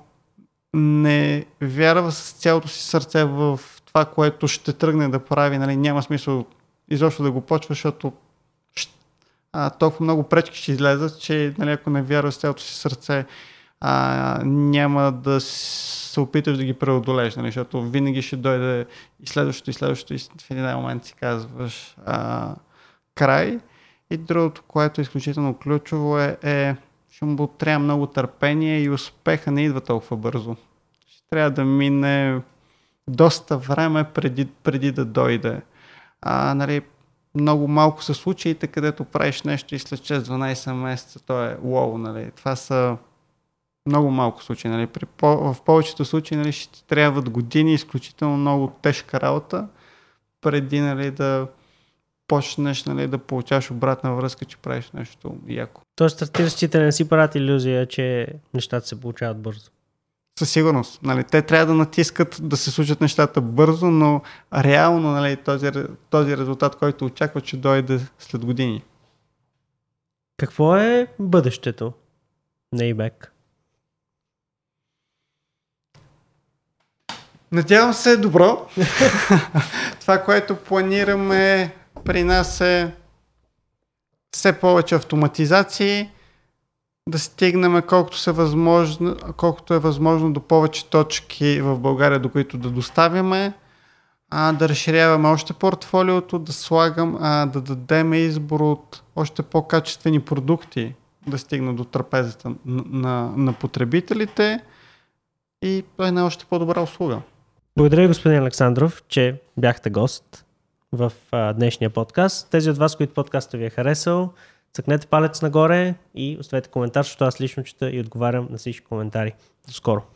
не вярва с цялото си сърце в това, което ще тръгне да прави, нали, няма смисъл изобщо да го почва, защото а, толкова много пречки ще излезат, че нали, ако не вярва с цялото си сърце, а, няма да се опиташ да ги преодолееш, нали, защото винаги ще дойде и следващото, и следващото, и в един момент си казваш а, край. И другото, което е изключително ключово е, е ще му трябва много търпение и успеха не идва толкова бързо. Ще трябва да мине доста време преди, преди да дойде. А, нали, много малко са случаите, където правиш нещо и след 6-12 месеца то е уоу, нали. Това са много малко случаи. Нали. При, в повечето случаи нали, ще трябват години, изключително много тежка работа, преди нали, да почнеш нали, да получаваш обратна връзка, че правиш нещо яко. Тоест, стартиращите не си правят иллюзия, че нещата се получават бързо. Със сигурност. Нали, те трябва да натискат да се случат нещата бързо, но реално нали, този, този резултат, който очаква, че дойде след години. Какво е бъдещето на eBay? Надявам се добро. Това, което планираме при нас е все повече автоматизации, да стигнем колкото, се възможно, колкото е възможно до повече точки в България, до които да доставяме, а, да разширяваме още портфолиото, да слагам, а, да дадем избор от още по-качествени продукти, да стигна до трапезата на, на, на потребителите и една още по-добра услуга. Благодаря, господин Александров, че бяхте гост в а, днешния подкаст. Тези от вас, които подкаста ви е харесал, цъкнете палец нагоре и оставете коментар, защото аз лично чета и отговарям на всички коментари. До скоро!